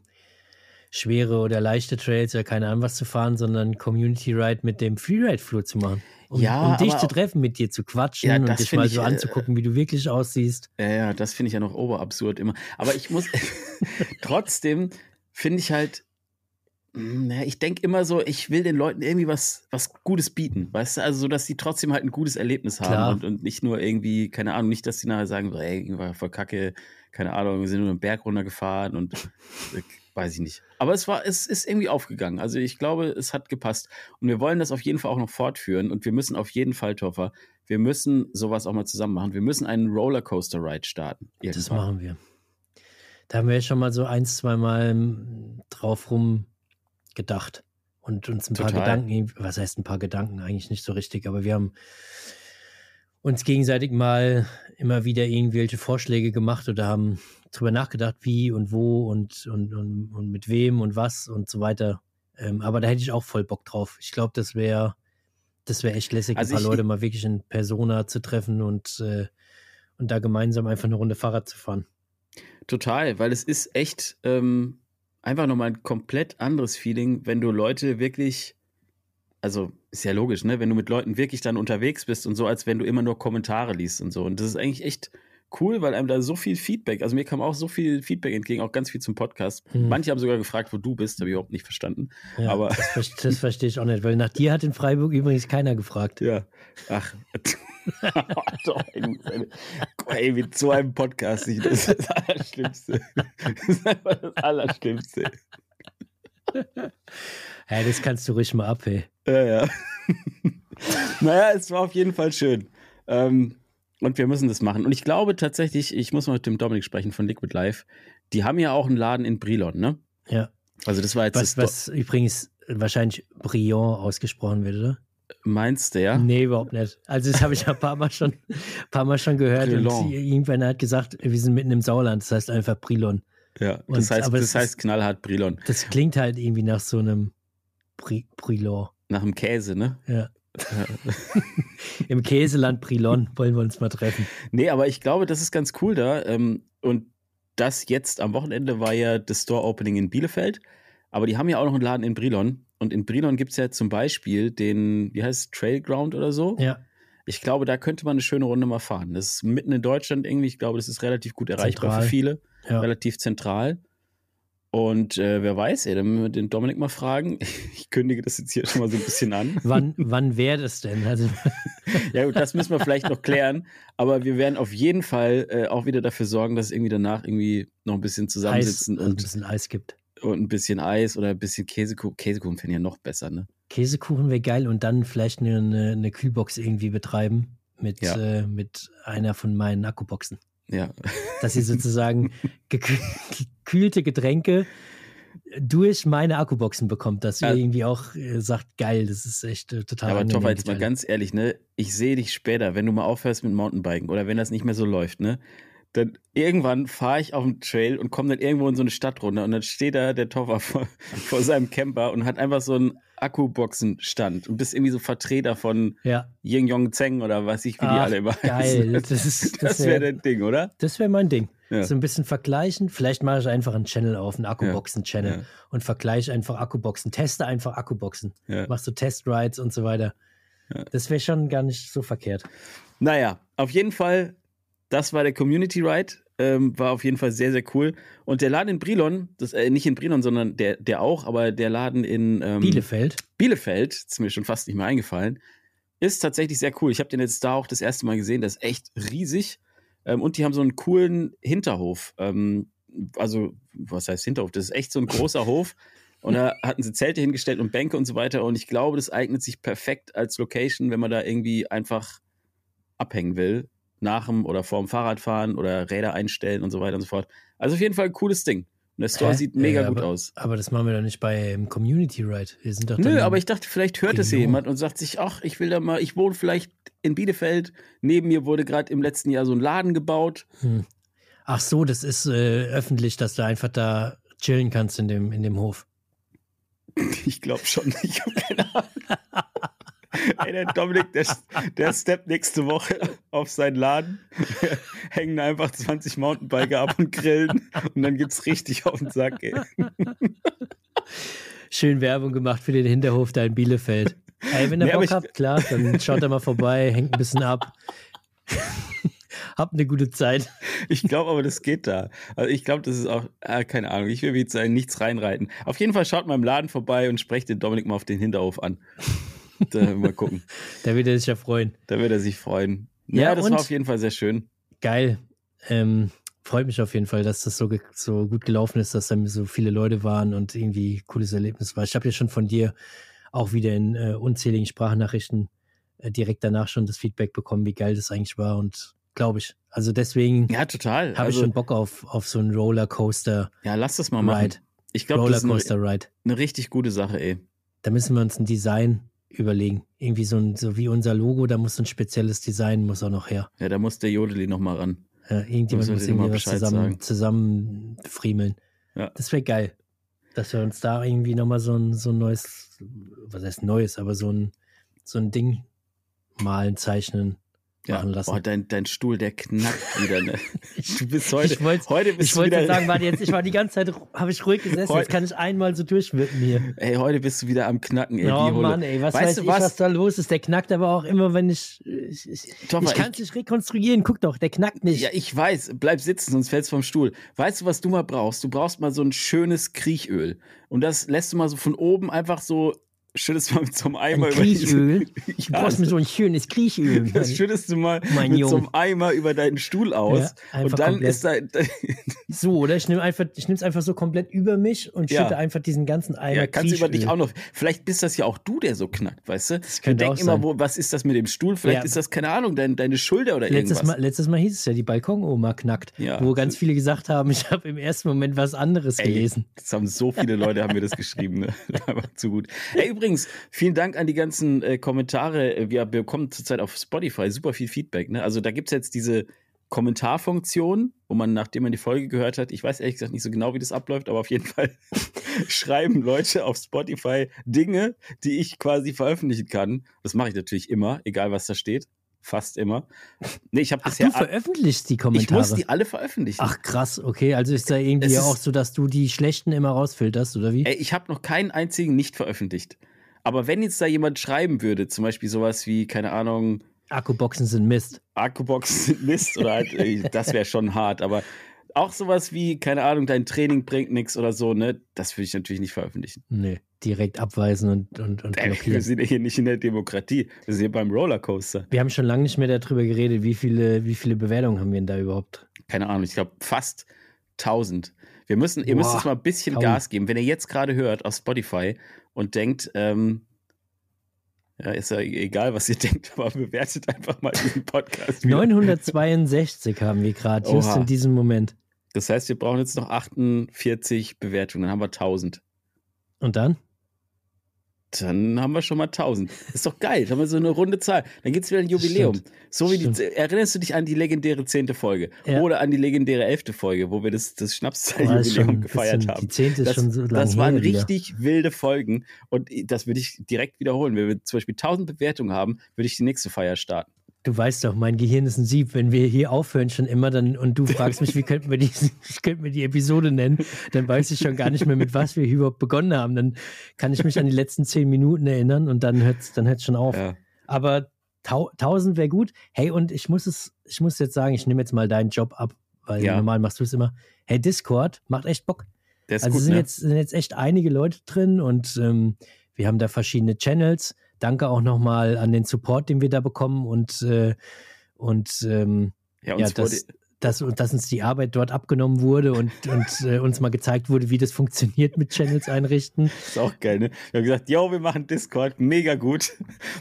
schwere oder leichte Trails oder keine Ahnung was zu fahren, sondern Community Ride mit dem Freeride-Flur zu machen. Um, Ja, um dich zu treffen, mit dir zu quatschen Ja, und dich mal ich, so äh, anzugucken, wie du wirklich aussiehst. Ja, ja, das finde ich ja noch oberabsurd immer. Aber ich muss trotzdem finde ich halt, ich denke immer so, ich will den Leuten irgendwie was, was Gutes bieten, weißt du, also so, dass die trotzdem halt ein gutes Erlebnis haben und, und nicht nur irgendwie, keine Ahnung, nicht, dass die nachher sagen, so, ey, war voll kacke, keine Ahnung, wir sind nur einen Berg runtergefahren und äh, weiß ich nicht. Aber es war, es ist irgendwie aufgegangen. Also ich glaube, es hat gepasst. Und wir wollen das auf jeden Fall auch noch fortführen und wir müssen auf jeden Fall, Toffer, wir müssen sowas auch mal zusammen machen. Wir müssen einen Rollercoaster-Ride starten. Das irgendwann. machen wir. Da haben wir ja schon mal so ein, zwei Mal mm, drauf rum gedacht und uns ein paar Total. Gedanken, irgendwie- was heißt ein paar Gedanken, eigentlich nicht so richtig, aber wir haben uns gegenseitig mal immer wieder irgendwelche Vorschläge gemacht oder haben drüber nachgedacht, wie und wo und, und, und, und mit wem und was und so weiter. Ähm, aber da hätte ich auch voll Bock drauf. Ich glaube, das wäre das wäre echt lässig, Also ein paar ich- Leute mal wirklich in Persona zu treffen und, äh, und da gemeinsam einfach eine Runde Fahrrad zu fahren. Total, weil es ist echt ähm, einfach nochmal ein komplett anderes Feeling, wenn du Leute wirklich, also ist ja logisch, ne, wenn du mit Leuten wirklich dann unterwegs bist und so, als wenn du immer nur Kommentare liest und so. Und das ist eigentlich echt cool, weil einem da so viel Feedback, also mir kam auch so viel Feedback entgegen, auch ganz viel zum Podcast. Hm. Manche haben sogar gefragt, wo du bist, habe ich überhaupt nicht verstanden. Ja, aber- das, ver- das verstehe ich auch nicht, weil nach dir hat in Freiburg übrigens keiner gefragt. Ja. Ach. Doch, ey, mit so einem Podcast, das ist das Allerschlimmste. Das ist einfach das Allerschlimmste. Ja, das kannst du ruhig mal ab, ey. Ja, ja. naja, es war auf jeden Fall schön. Ähm, und wir müssen das machen. Und ich glaube tatsächlich, ich muss mal mit dem Dominik sprechen von Liquid Life. Die haben ja auch einen Laden in Brilon, ne? Ja. Also das war jetzt Was, das was übrigens wahrscheinlich Brillant ausgesprochen wird, oder? Meinst du, ja? Nee, überhaupt nicht. Also das habe ich ein paar Mal schon, paar Mal schon gehört. Brillant. Und irgendwann hat gesagt, wir sind mitten im Sauerland, das heißt einfach Brilon. Ja, Und- das heißt, aber das heißt knallhart Brilon. Das klingt halt irgendwie nach so einem Bri Brilon. Nach dem Käse, ne? Ja. Im Käseland Brilon wollen wir uns mal treffen. Nee, aber ich glaube, das ist ganz cool da. Ähm, und das jetzt am Wochenende war ja das Store-Opening in Bielefeld. Aber die haben ja auch noch einen Laden in Brilon. Und in Brilon gibt es ja zum Beispiel den, wie heißt es, Trailground oder so. Ja, Ich glaube, da könnte man eine schöne Runde mal fahren. Das ist mitten in Deutschland irgendwie. Ich glaube, das ist relativ gut erreichbar Zentral. für viele. ja. Relativ zentral. Und äh, wer weiß, ey, dann müssen wir den Dominik mal fragen. Ich kündige das jetzt hier schon mal so ein bisschen an. Wann, wann wäre das denn? Also, Ja, gut, das müssen wir vielleicht noch klären. Aber wir werden auf jeden Fall äh, auch wieder dafür sorgen, dass irgendwie danach irgendwie noch ein bisschen Eis, zusammensitzen ein und, bisschen Eis gibt. und ein bisschen Eis oder ein bisschen Käsekuchen. Käsekuchen fände ich ja noch besser, ne? Käsekuchen wäre geil und dann vielleicht eine, eine, eine Kühlbox irgendwie betreiben mit, Ja. äh, mit einer von meinen Akkuboxen. Ja. Dass sie sozusagen gekü- gekühlte Getränke durch meine Akkuboxen bekommt, dass ihr Ja. irgendwie auch äh, sagt, geil, das ist echt äh, total Aber Toffer, die jetzt mal ganz ehrlich, ne? Ich sehe dich später, wenn du mal aufhörst mit Mountainbiken oder wenn das nicht mehr so läuft, ne? Dann irgendwann fahre ich auf den Trail und komme dann irgendwo in so eine Stadt runter und dann steht da der Toffer vor, vor seinem Camper und hat einfach so einen Akkuboxenstand und bist irgendwie so Vertreter von Ja, Ying Yong Zeng oder weiß ich, wie die Ach, alle immer geil. heißen. Das ist- Das, das wäre wär- dein Ding, oder? das wäre mein Ding. Ja. So ein bisschen vergleichen. Vielleicht mache ich einfach einen Channel auf, einen Akkuboxen-Channel Ja. und vergleiche einfach Akkuboxen, teste einfach Akkuboxen. Ja. Machst du Testrides und so weiter. Das wäre schon gar nicht so verkehrt. Naja, auf jeden Fall, das war der Community Ride. Ähm, war auf jeden Fall sehr, sehr cool. Und der Laden in Brilon, das, äh, nicht in Brilon, sondern der, der auch, aber der Laden in ähm, Bielefeld. Bielefeld, ist mir schon fast nicht mehr eingefallen, ist tatsächlich sehr cool. Ich habe den jetzt da auch das erste Mal gesehen, der ist echt riesig. Ähm, und die haben so einen coolen Hinterhof. Ähm, also, was heißt Hinterhof? Das ist echt so ein großer Hof. Und da hatten sie Zelte hingestellt und Bänke und so weiter. Und ich glaube, das eignet sich perfekt als Location, wenn man da irgendwie einfach abhängen will. Nach dem oder vorm Fahrradfahren oder Räder einstellen und so weiter und so fort. Also auf jeden Fall ein cooles Ding. Und der Store Hä? sieht mega Ja, gut aber, aus. Aber das machen wir doch nicht beim Community Ride. Wir sind doch Nö, aber ich dachte, vielleicht hört es jemand und sagt sich, ach, ich will da mal, ich wohne vielleicht in Bielefeld. Neben mir wurde gerade im letzten Jahr so ein Laden gebaut. Hm. Ach so, das ist äh, öffentlich, dass du einfach da chillen kannst in dem, in dem Hof. Ich glaube schon, ich habe keine Ahnung. Ey, der Dominik, der, der steppt nächste Woche auf seinen Laden, hängen einfach 20 Mountainbiker ab und grillen und dann gibt's richtig auf den Sack, ey. Schön Werbung gemacht für den Hinterhof da in Bielefeld. Ey, wenn ihr Nee, Bock habt, klar, dann schaut da mal vorbei, hängt ein bisschen ab. Habt eine gute Zeit. Ich glaube aber, das geht da. Also ich glaube, das ist auch, ah, keine Ahnung, ich will wie jetzt nichts reinreiten. Auf jeden Fall schaut mal im Laden vorbei und sprecht den Dominik mal auf den Hinterhof an. Da, mal gucken. Da wird er sich ja freuen. Da wird er sich freuen. Ja, Ja, das war auf jeden Fall sehr schön. Geil. Ähm, freut mich auf jeden Fall, dass das so, so gut gelaufen ist, dass da so viele Leute waren und irgendwie cooles Erlebnis war. Ich habe ja schon von dir auch wieder in äh, unzähligen Sprachnachrichten äh, direkt danach schon das Feedback bekommen, wie geil das eigentlich war und glaube ich. Also deswegen Ja, total. habe ich Also, schon Bock auf, auf so einen Rollercoaster ja, lass das mal machen. Ride. Ich glaube, das ist eine, Rollercoaster Ride. eine richtig gute Sache, ey. Da müssen wir uns ein Design überlegen. Irgendwie so, ein, so wie unser Logo, da muss ein spezielles Design muss auch noch her. Ja, da muss der Jodeli noch mal ran. Äh, irgendjemand muss irgendwie was zusammen, zusammenfriemeln. Ja. Das wäre geil. Dass wir uns da irgendwie nochmal so ein, so ein neues, was heißt neues, aber so ein, so ein Ding malen, zeichnen. Machen lassen. Boah, dein, dein Stuhl, der knackt wieder. Ne? Du bist heute, ich wollte, heute bist ich wollte sagen, warte jetzt, ich war die ganze Zeit, habe ich ruhig gesessen, Heute- jetzt kann ich einmal so durchwirken hier. ey, heute bist du wieder am Knacken. Ey, oh. Mann, ey, was weißt weiß du ich, was? was? da los ist. Der knackt aber auch immer, wenn ich. Ich, ich, Doch ich kann es nicht rekonstruieren. Guck doch, der knackt nicht. Ja, ich weiß. Bleib sitzen, sonst fällst du vom Stuhl. Weißt du, was du mal brauchst? Du brauchst mal so ein schönes Kriechöl. Und das lässt du mal so von oben einfach so, schüttest mal mit so einem Ein Eimer über Kriechöl. diesen- Du ja, brauchst mir so ein schönes Kriechöl. das schüttest du mal mit so Junge. einem Eimer über deinen Stuhl aus. Ja, und dann komplett. ist da. So, oder? Ich nehme einfach, ich nehme es einfach so komplett über mich und Ja. schütte einfach diesen ganzen Eimer Ja, kannst du über dich auch noch. Vielleicht bist das ja auch du, der so knackt, weißt du? Denken auch immer, wo, was ist das mit dem Stuhl? Vielleicht ist das, keine Ahnung, dein, deine Schulter oder Letztes irgendwas. Mal, letztes Mal hieß es ja, die Balkonoma knackt, wo ganz viele gesagt haben, ich habe im ersten Moment was anderes Ey, gelesen. Das haben so viele Leute haben mir das geschrieben. Ne? Einfach zu gut. Ey, übrigens, vielen Dank an die ganzen äh, Kommentare. Wir bekommen zurzeit auf Spotify super viel Feedback. Ne? Also da gibt es jetzt diese Kommentarfunktion, wo man, nachdem man die Folge gehört hat, ich weiß ehrlich gesagt nicht so genau, wie das abläuft, aber auf jeden Fall schreiben Leute auf Spotify Dinge, die ich quasi veröffentlichen kann. Das mache ich natürlich immer, egal was da steht. Fast immer. Nee, ich habe Ach, bisher. du veröffentlichst die ich Kommentare. muss die alle veröffentlichen. Ach krass, okay. Also ist da irgendwie ist- auch so, dass du die schlechten immer rausfilterst, oder wie? Ey, ich habe noch keinen einzigen nicht veröffentlicht. Aber wenn jetzt da jemand schreiben würde, zum Beispiel sowas wie, keine Ahnung, Akkuboxen sind Mist. Akkubox sind Mist oder halt, ey, das wäre schon hart, aber auch sowas wie, keine Ahnung, dein Training bringt nichts oder so, ne, das würde ich natürlich nicht veröffentlichen. Nee, direkt abweisen und, und, und Ey, wir blockieren. sind hier nicht in der Demokratie, wir sind hier beim Rollercoaster. Wir haben schon lange nicht mehr darüber geredet, wie viele, wie viele Bewertungen haben wir denn da überhaupt? Keine Ahnung, ich glaube fast 1000. Wir müssen, ihr müsst Boah, jetzt mal ein bisschen 1000. Gas geben. Wenn ihr jetzt gerade hört auf Spotify und denkt, ähm, ja, ist ja egal, was ihr denkt, aber bewertet einfach mal diesen Podcast. wieder. 962 haben wir gerade, just in diesem Moment. Das heißt, wir brauchen jetzt noch 48 Bewertungen, dann haben wir 1000. Und dann? Dann haben wir schon mal 1000. Ist doch geil, dann haben wir so eine runde Zahl. Dann gibt es wieder ein Jubiläum. Stimmt. So wie die, erinnerst du dich an die legendäre zehnte Folge Ja. oder an die legendäre elfte Folge, wo wir das, das Schnapszahl-Jubiläum gefeiert haben? Die zehnte ist Das, schon so lange das waren her wieder. richtig wilde Folgen und das würde ich direkt wiederholen. Wenn wir zum Beispiel 1000 Bewertungen haben, würde ich die nächste Feier starten. Du weißt doch, mein Gehirn ist ein Sieb. Wenn wir hier aufhören schon immer dann und du fragst mich, wie könnten wir die, könnten wir die Episode nennen, dann weiß ich schon gar nicht mehr, mit was wir überhaupt begonnen haben. Dann kann ich mich an die letzten zehn Minuten erinnern und dann hört es dann hört's schon auf. Ja. Aber tau 1000 wäre gut. Hey, und ich muss es, ich muss jetzt sagen, ich nehme jetzt mal deinen Job ab, weil Ja. normal machst du es immer. Hey, Discord macht echt Bock. Also gut, sind, ne? jetzt, sind jetzt echt einige Leute drin und ähm, wir haben da verschiedene Channels. Danke auch nochmal an den Support, den wir da bekommen und, äh, und ähm, ja, ja, uns wurde, dass, dass, uns die Arbeit dort abgenommen wurde und, und äh, uns mal gezeigt wurde, wie das funktioniert mit Channels einrichten. ist auch geil, ne? Wir haben gesagt, yo, wir machen Discord, mega gut.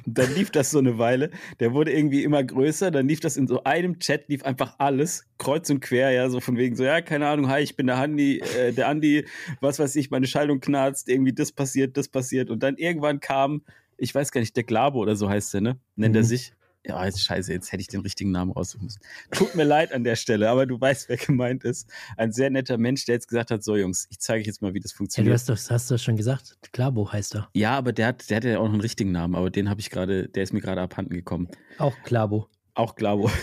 Und dann lief das so eine Weile. Der wurde irgendwie immer größer. Dann lief das in so einem Chat, lief einfach alles, kreuz und quer, ja, so von wegen so, ja, keine Ahnung, hi, ich bin der Andi, äh, der Andi, was weiß ich, meine Schaltung knarzt, irgendwie das passiert, das passiert. Und dann irgendwann kam, ich weiß gar nicht, der Glabo oder so heißt der, ne? Nennt er Mhm. sich. Ja, jetzt scheiße, jetzt hätte ich den richtigen Namen raussuchen müssen. Tut mir leid an der Stelle, aber du weißt, wer gemeint ist. Ein sehr netter Mensch, der jetzt gesagt hat, so Jungs, ich zeige euch jetzt mal, wie das Ja, funktioniert. du hast doch, hast doch schon gesagt, Klabo heißt er. Ja, aber der hat, der hat ja auch noch einen richtigen Namen, aber den habe ich gerade, der ist mir gerade abhanden gekommen. Auch Klabo. Auch Glabo.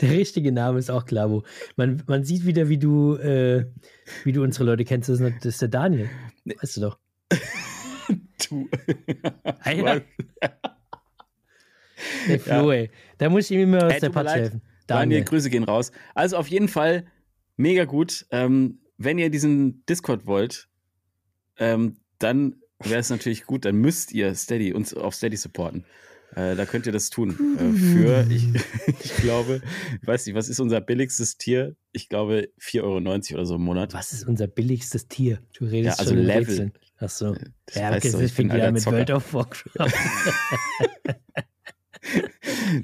Der richtige Name ist auch Klabo. Man, man sieht wieder, wie du, äh, wie du unsere Leute kennst. Das ist, das ist der Daniel. Weißt du doch. Du. Alter. Der Flo, ey. Da muss ich ihm immer aus Ey, der Patsche helfen. Daniel, Daniel. Grüße gehen raus. Also auf jeden Fall mega gut. Ähm, wenn ihr diesen Discord wollt, ähm, dann wäre es natürlich gut, dann müsst ihr Steady, uns auf Steady supporten. Äh, da könnt ihr das tun. Äh, für, ich, ich glaube, ich weiß nicht, was ist unser billigstes Tier? Ich glaube 4,90 Euro oder so im Monat. Was ist unser billigstes Tier? Du redest Ja, also schon Level. Rätseln. Ach so. Das Ja, okay, das ich bin wieder mit Zocker. World of Warcraft.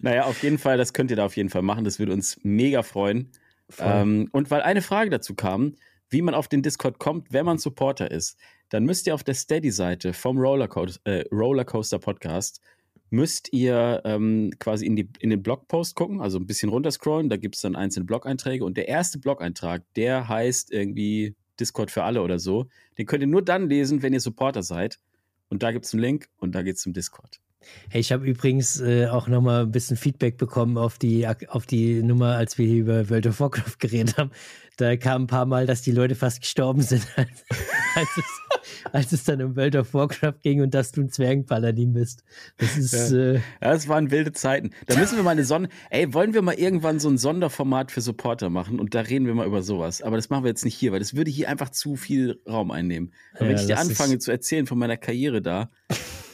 Naja, auf jeden Fall, das könnt ihr da auf jeden Fall machen. Das würde uns mega freuen. Ähm, und weil eine Frage dazu kam, wie man auf den Discord kommt, wenn man Supporter ist, dann müsst ihr auf der Steady-Seite vom Rollercoaster, äh, Rollercoaster Podcast, müsst ihr ähm, quasi in, die, in den Blogpost gucken, also ein bisschen runterscrollen, da gibt es dann einzelne Blog-Einträge und der erste Blog-Eintrag, der heißt irgendwie Discord für alle oder so. Den könnt ihr nur dann lesen, wenn ihr Supporter seid. Und da gibt es einen Link und da geht es zum Discord. Hey, ich habe übrigens äh, auch noch mal ein bisschen Feedback bekommen auf die, auf die Nummer, als wir hier über World of Warcraft geredet haben. Da kam ein paar Mal, dass die Leute fast gestorben sind, als, als, es, als es, dann um World of Warcraft ging und dass du ein Zwergenpaladin bist. Das ist. Ja. Äh, ja, das waren wilde Zeiten. Da müssen wir mal eine Sonne. Ey, wollen wir mal irgendwann so ein Sonderformat für Supporter machen und da reden wir mal über sowas. Aber das machen wir jetzt nicht hier, weil das würde hier einfach zu viel Raum einnehmen. Und wenn ich dir anfange zu erzählen von meiner Karriere da,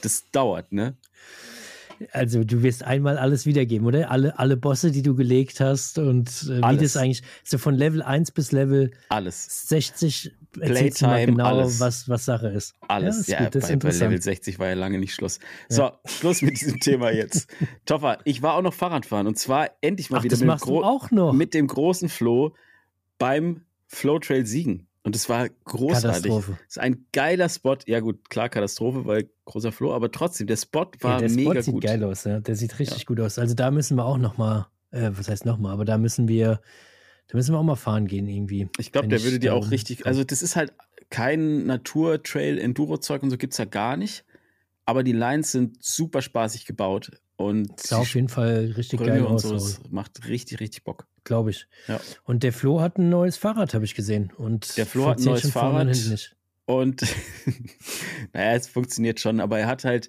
das dauert, ne? Also du wirst einmal alles wiedergeben, oder? Alle, alle Bosse, die du gelegt hast und äh, wie das eigentlich so von Level 1 bis Level alles. 60 Playtime, genau, alles. Was, was Sache ist. Alles, ja, ja bei, bei, Level 60 war ja lange nicht Schluss. So, ja. Schluss mit diesem Thema jetzt. Toffer, ich war auch noch Fahrradfahren und zwar endlich mal Ach, wieder mit dem, mit dem, großen Flo beim Flow Trail Siegen. Und es war großartig. Katastrophe. Es ist ein geiler Spot. Ja, gut, klar, Katastrophe, weil großer Flow, aber trotzdem, der Spot war ja, der mega Spot sieht gut. geil aus, ja. Der sieht richtig ja. gut aus. Also da müssen wir auch nochmal, äh, was heißt nochmal, aber da müssen wir, da müssen wir auch mal fahren gehen irgendwie. Ich glaube, der würde dir auch richtig, also das ist halt kein Natur-Trail-Enduro-Zeug und so gibt es ja gar nicht. Aber die Lines sind super spaßig gebaut. Und sah auf jeden Fall richtig geil aus. So, macht richtig, richtig Bock. Glaube ich. Ja. Und der Flo hat ein neues Fahrrad, habe ich gesehen. Und der Flo hat ein neues Fahrrad. Und naja, es funktioniert schon, aber er hat halt,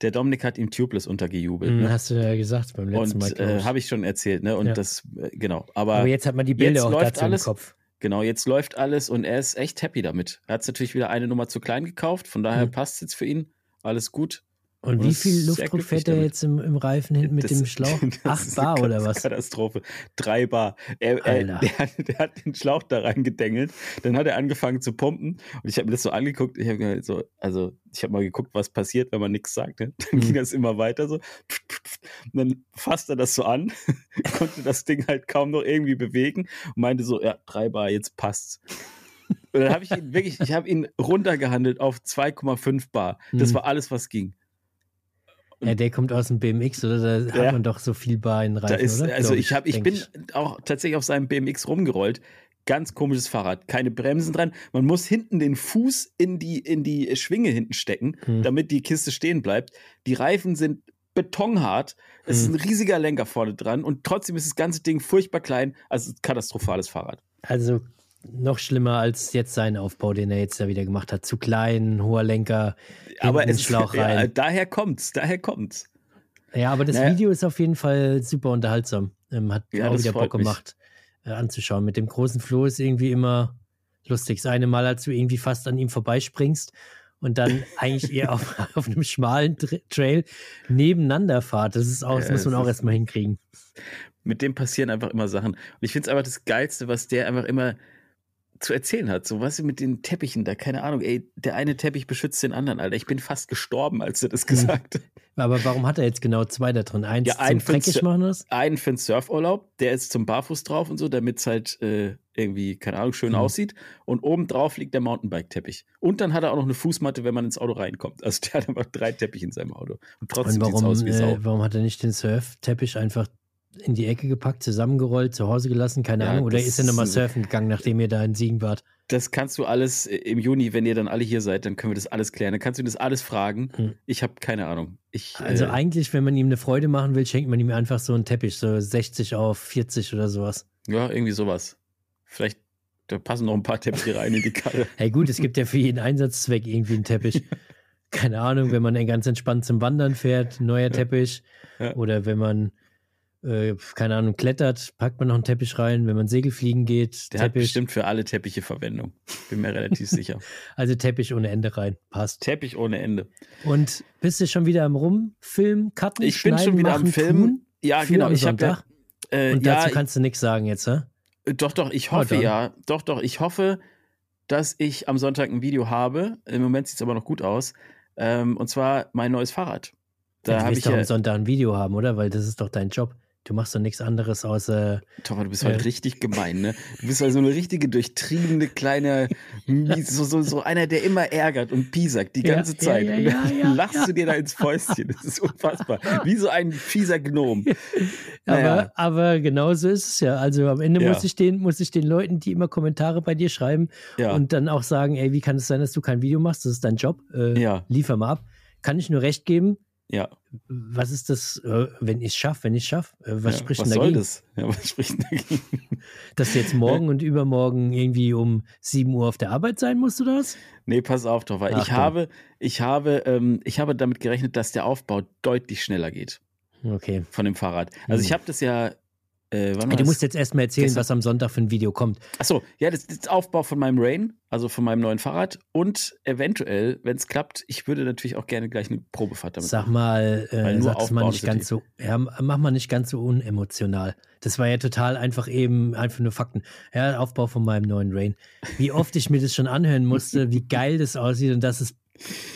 der Dominik hat ihm Tubeless untergejubelt. Mhm, ne? Hast du ja gesagt beim letzten und, Mal. Äh, habe ich schon erzählt, ne? Und ja. das, äh, genau. Aber, aber jetzt hat man die Bilder auch dazu alles, im Kopf. Genau, jetzt läuft alles und er ist echt happy damit. Er hat natürlich wieder eine Nummer zu klein gekauft, von daher mhm. passt es jetzt für ihn. Alles gut. Und, wie viel Luftdruck fährt er jetzt im, im, Reifen hinten mit das, dem Schlauch? Acht Bar oder was? Katastrophe. Drei Bar. Er, er, der, hat, der, hat, den Schlauch da reingedengelt. Dann hat er angefangen zu pumpen. Und ich habe mir das so angeguckt. Ich habe so, also ich habe mal geguckt, was passiert, wenn man nichts sagt. Ne? Dann mhm. ging das immer weiter so. Und dann fasste er das so an, konnte das Ding halt kaum noch irgendwie bewegen und meinte so, ja, drei Bar, jetzt passt's. Und dann habe ich ihn wirklich, ich habe ihn runtergehandelt auf 2,5 Bar. Das mhm. war alles, was ging. Ja, der kommt aus dem BMX, oder? Da ja. hat man doch so viel Bar in Reifen, ist, oder? Also ich, hab, ich bin ich. auch tatsächlich auf seinem BMX rumgerollt. Ganz komisches Fahrrad. Keine Bremsen dran. Man muss hinten den Fuß in die, in die Schwinge hinten stecken, hm. damit die Kiste stehen bleibt. Die Reifen sind betonhart. Es hm. ist ein riesiger Lenker vorne dran und trotzdem ist das ganze Ding furchtbar klein. Also katastrophales Fahrrad. Also noch schlimmer als jetzt sein Aufbau, den er jetzt da wieder gemacht hat. Zu klein, hoher Lenker, aber es, Schlauch rein. Ja, daher kommt's, daher kommt's. Ja, aber das naja. Video ist auf jeden Fall super unterhaltsam. Ähm, hat ja, auch wieder Bock gemacht äh, anzuschauen. Mit dem großen Floh ist irgendwie immer lustig. Das eine Mal, als du irgendwie fast an ihm vorbeispringst und dann eigentlich eher auf, auf einem schmalen Tra Trail nebeneinander fahrt. Das ist auch, das muss man auch erstmal hinkriegen. Mit dem passieren einfach immer Sachen. Und ich finde es einfach das Geilste, was der einfach immer zu erzählen hat. So was mit den Teppichen da, keine Ahnung, ey, der eine Teppich beschützt den anderen, Alter. Ich bin fast gestorben, als er das gesagt hat. Aber warum hat er jetzt genau zwei da drin? Eins ja, einen zum Dreckig machen das? Einen für den Surfurlaub, der ist zum Barfuß drauf und so, damit es halt äh, irgendwie, keine Ahnung, schön mhm. aussieht. Und oben drauf liegt der Mountainbike-Teppich. Und dann hat er auch noch eine Fußmatte, wenn man ins Auto reinkommt. Also der hat einfach drei Teppiche in seinem Auto. Und trotzdem sieht es aus wie Sau. Äh, warum hat er nicht den Surf-Teppich einfach in die Ecke gepackt, zusammengerollt, zu Hause gelassen, keine ja, Ahnung. Oder ist er nochmal surfen gegangen, nachdem ihr da in Siegen wart? Das kannst du alles äh, im Juni, wenn ihr dann alle hier seid, dann können wir das alles klären. Dann kannst du das alles fragen. Hm. Ich habe keine Ahnung. Ich, also äh, eigentlich, wenn man ihm eine Freude machen will, schenkt man ihm einfach so einen Teppich, so 60 auf 40 oder sowas. Ja, irgendwie sowas. Vielleicht da passen noch ein paar Teppiche rein in die Karre. hey gut, es gibt ja für jeden Einsatzzweck irgendwie einen Teppich. Keine Ahnung, wenn man ganz entspannt zum Wandern fährt, neuer Teppich. Ja. Oder wenn man äh, keine Ahnung, klettert, packt man noch einen Teppich rein. Wenn man Segelfliegen geht, der Teppich. hat bestimmt für alle Teppiche Verwendung. Bin mir relativ sicher. Also Teppich ohne Ende rein, passt. Teppich ohne Ende. Und bist du schon wieder am Rumfilmen, Cutten, Ich bin schon wieder am Filmen. Ja, genau. Ich habe ja, äh, Und dazu ja, kannst du nichts sagen jetzt, hä? Doch, doch. Ich hoffe oh, ja. Doch, doch. Ich hoffe, dass ich am Sonntag ein Video habe. Im Moment sieht es aber noch gut aus. Ähm, und zwar mein neues Fahrrad. Da ja, du willst doch am Sonntag ein Video haben, oder? Weil das ist doch dein Job. Du machst doch nichts anderes außer. Thomas, du bist äh, heute richtig gemein, ne? Du bist also eine richtige durchtriebene kleine, so, so, so einer, der immer ärgert und piesackt die ganze ja, Zeit. Ja, ja, und dann lachst du dir da ins Fäustchen. Das ist unfassbar. Wie so ein fieser Gnom. Naja. Aber, aber genau so ist es ja. Also am Ende muss ich den, muss ich den Leuten, die immer Kommentare bei dir schreiben und dann auch sagen, ey, wie kann es sein, dass du kein Video machst? Das ist dein Job. Äh, Liefer mal ab. Kann ich nur recht geben ja. Was ist das, äh, wenn ich es schaffe, wenn ich es schaffe? Äh, was ja, spricht was denn soll dagegen? das? Ja, was spricht denn dagegen? Dass du jetzt morgen und übermorgen irgendwie um 7 Uhr auf der Arbeit sein musst oder was? Nee, pass auf doch, weil ich habe, ich habe, ähm, ich habe damit gerechnet, dass der Aufbau deutlich schneller geht Okay. von dem Fahrrad. Also ich Hm. habe das ja, äh, du musst jetzt erstmal erzählen, Gestern- was am Sonntag für ein Video kommt. Achso, ja, das ist Aufbau von meinem Rain, also von meinem neuen Fahrrad und eventuell, wenn es klappt, ich würde natürlich auch gerne gleich eine Probefahrt damit Sag machen. mal, äh, nur sag das mal nicht ganz so, ja, mach mal nicht ganz so unemotional. Das war ja total einfach eben, einfach nur Fakten. Ja, Aufbau von meinem neuen Rain. Wie oft ich mir das schon anhören musste, wie geil das aussieht und dass es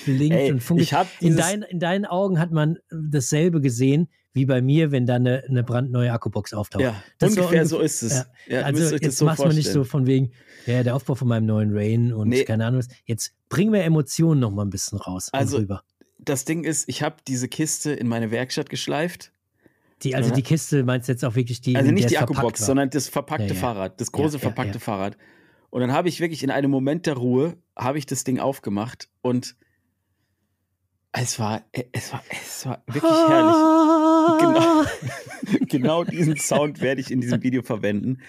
blinkt Ey, und funkelt. habe In, dein, in deinen Augen hat man dasselbe gesehen, wie bei mir, wenn da eine, eine brandneue Akkubox auftaucht. ja, Das ungefähr ungef- so ist es. ja. Ja, also jetzt so machst du nicht so von wegen, ja, der Aufbau von meinem neuen Rain und Nee. keine Ahnung was. Jetzt bringen wir Emotionen noch mal ein bisschen raus Also, rüber. Das Ding ist, ich habe diese Kiste in meine Werkstatt geschleift. Die, also Ja. die Kiste meinst du jetzt auch wirklich die, Also nicht die Akkubox, sondern das verpackte. Fahrrad, das große verpackte. Fahrrad. Und dann habe ich wirklich in einem Moment der Ruhe, habe ich das Ding aufgemacht und es war, es war, es war wirklich herrlich. Genau, genau diesen Sound werde ich in diesem Video verwenden,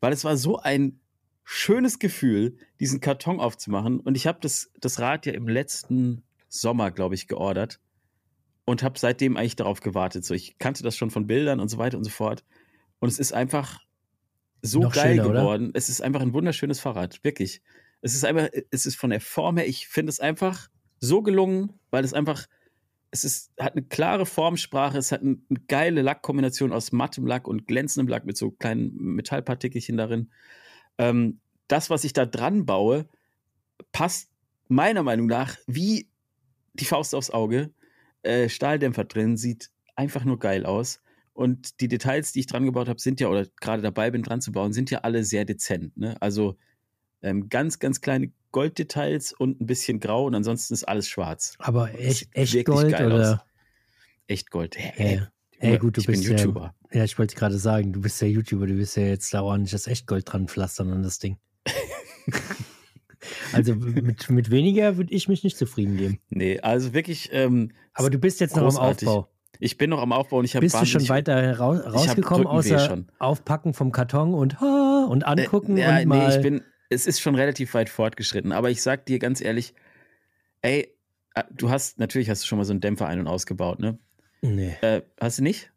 weil es war so ein schönes Gefühl, diesen Karton aufzumachen. Und ich habe das, das Rad ja im letzten Sommer, glaube ich, geordert und habe seitdem eigentlich darauf gewartet. So, ich kannte das schon von Bildern und so weiter und so fort. Und es ist einfach so Noch geil schöner, oder? geworden. Es ist einfach ein wunderschönes Fahrrad, wirklich. Es ist einfach, es ist von der Form her, ich finde es einfach so gelungen, weil es einfach, es ist, hat eine klare Formsprache, es hat ein, eine geile Lackkombination aus mattem Lack und glänzendem Lack mit so kleinen Metallpartikelchen darin. Ähm, das, was ich da dran baue, passt meiner Meinung nach wie die Faust aufs Auge. Äh, Stahldämpfer drin, sieht einfach nur geil aus. Und die Details, die ich dran gebaut habe, sind ja, oder gerade dabei bin dran zu bauen, sind ja alle sehr dezent. Ne? Also ähm, ganz, ganz kleine Golddetails und ein bisschen grau und ansonsten ist alles schwarz. Aber echt, echt Gold geil oder? aus. Echt Gold. Hey, Ja, hey, gut, du ich bist bin YouTuber. ja. Ja, ich wollte gerade sagen, du bist ja YouTuber, du bist ja jetzt da ordentlich das Echtgold dran pflastern an das Ding. also mit, mit weniger würde ich mich nicht zufrieden geben. Nee, also wirklich, ähm, Aber du bist jetzt noch am Großartig. Aufbau. ich bin noch am Aufbau und ich habe Bist du schon weiter rau rausgekommen, außer schon. aufpacken vom Karton und, ha, und angucken Äh, ja, und mal. nee, ich bin, es ist schon relativ weit fortgeschritten, aber ich sag dir ganz ehrlich, ey, äh, du hast, natürlich hast du schon mal so einen Dämpfer ein- und ausgebaut, ne? nee. Äh, hast du nicht?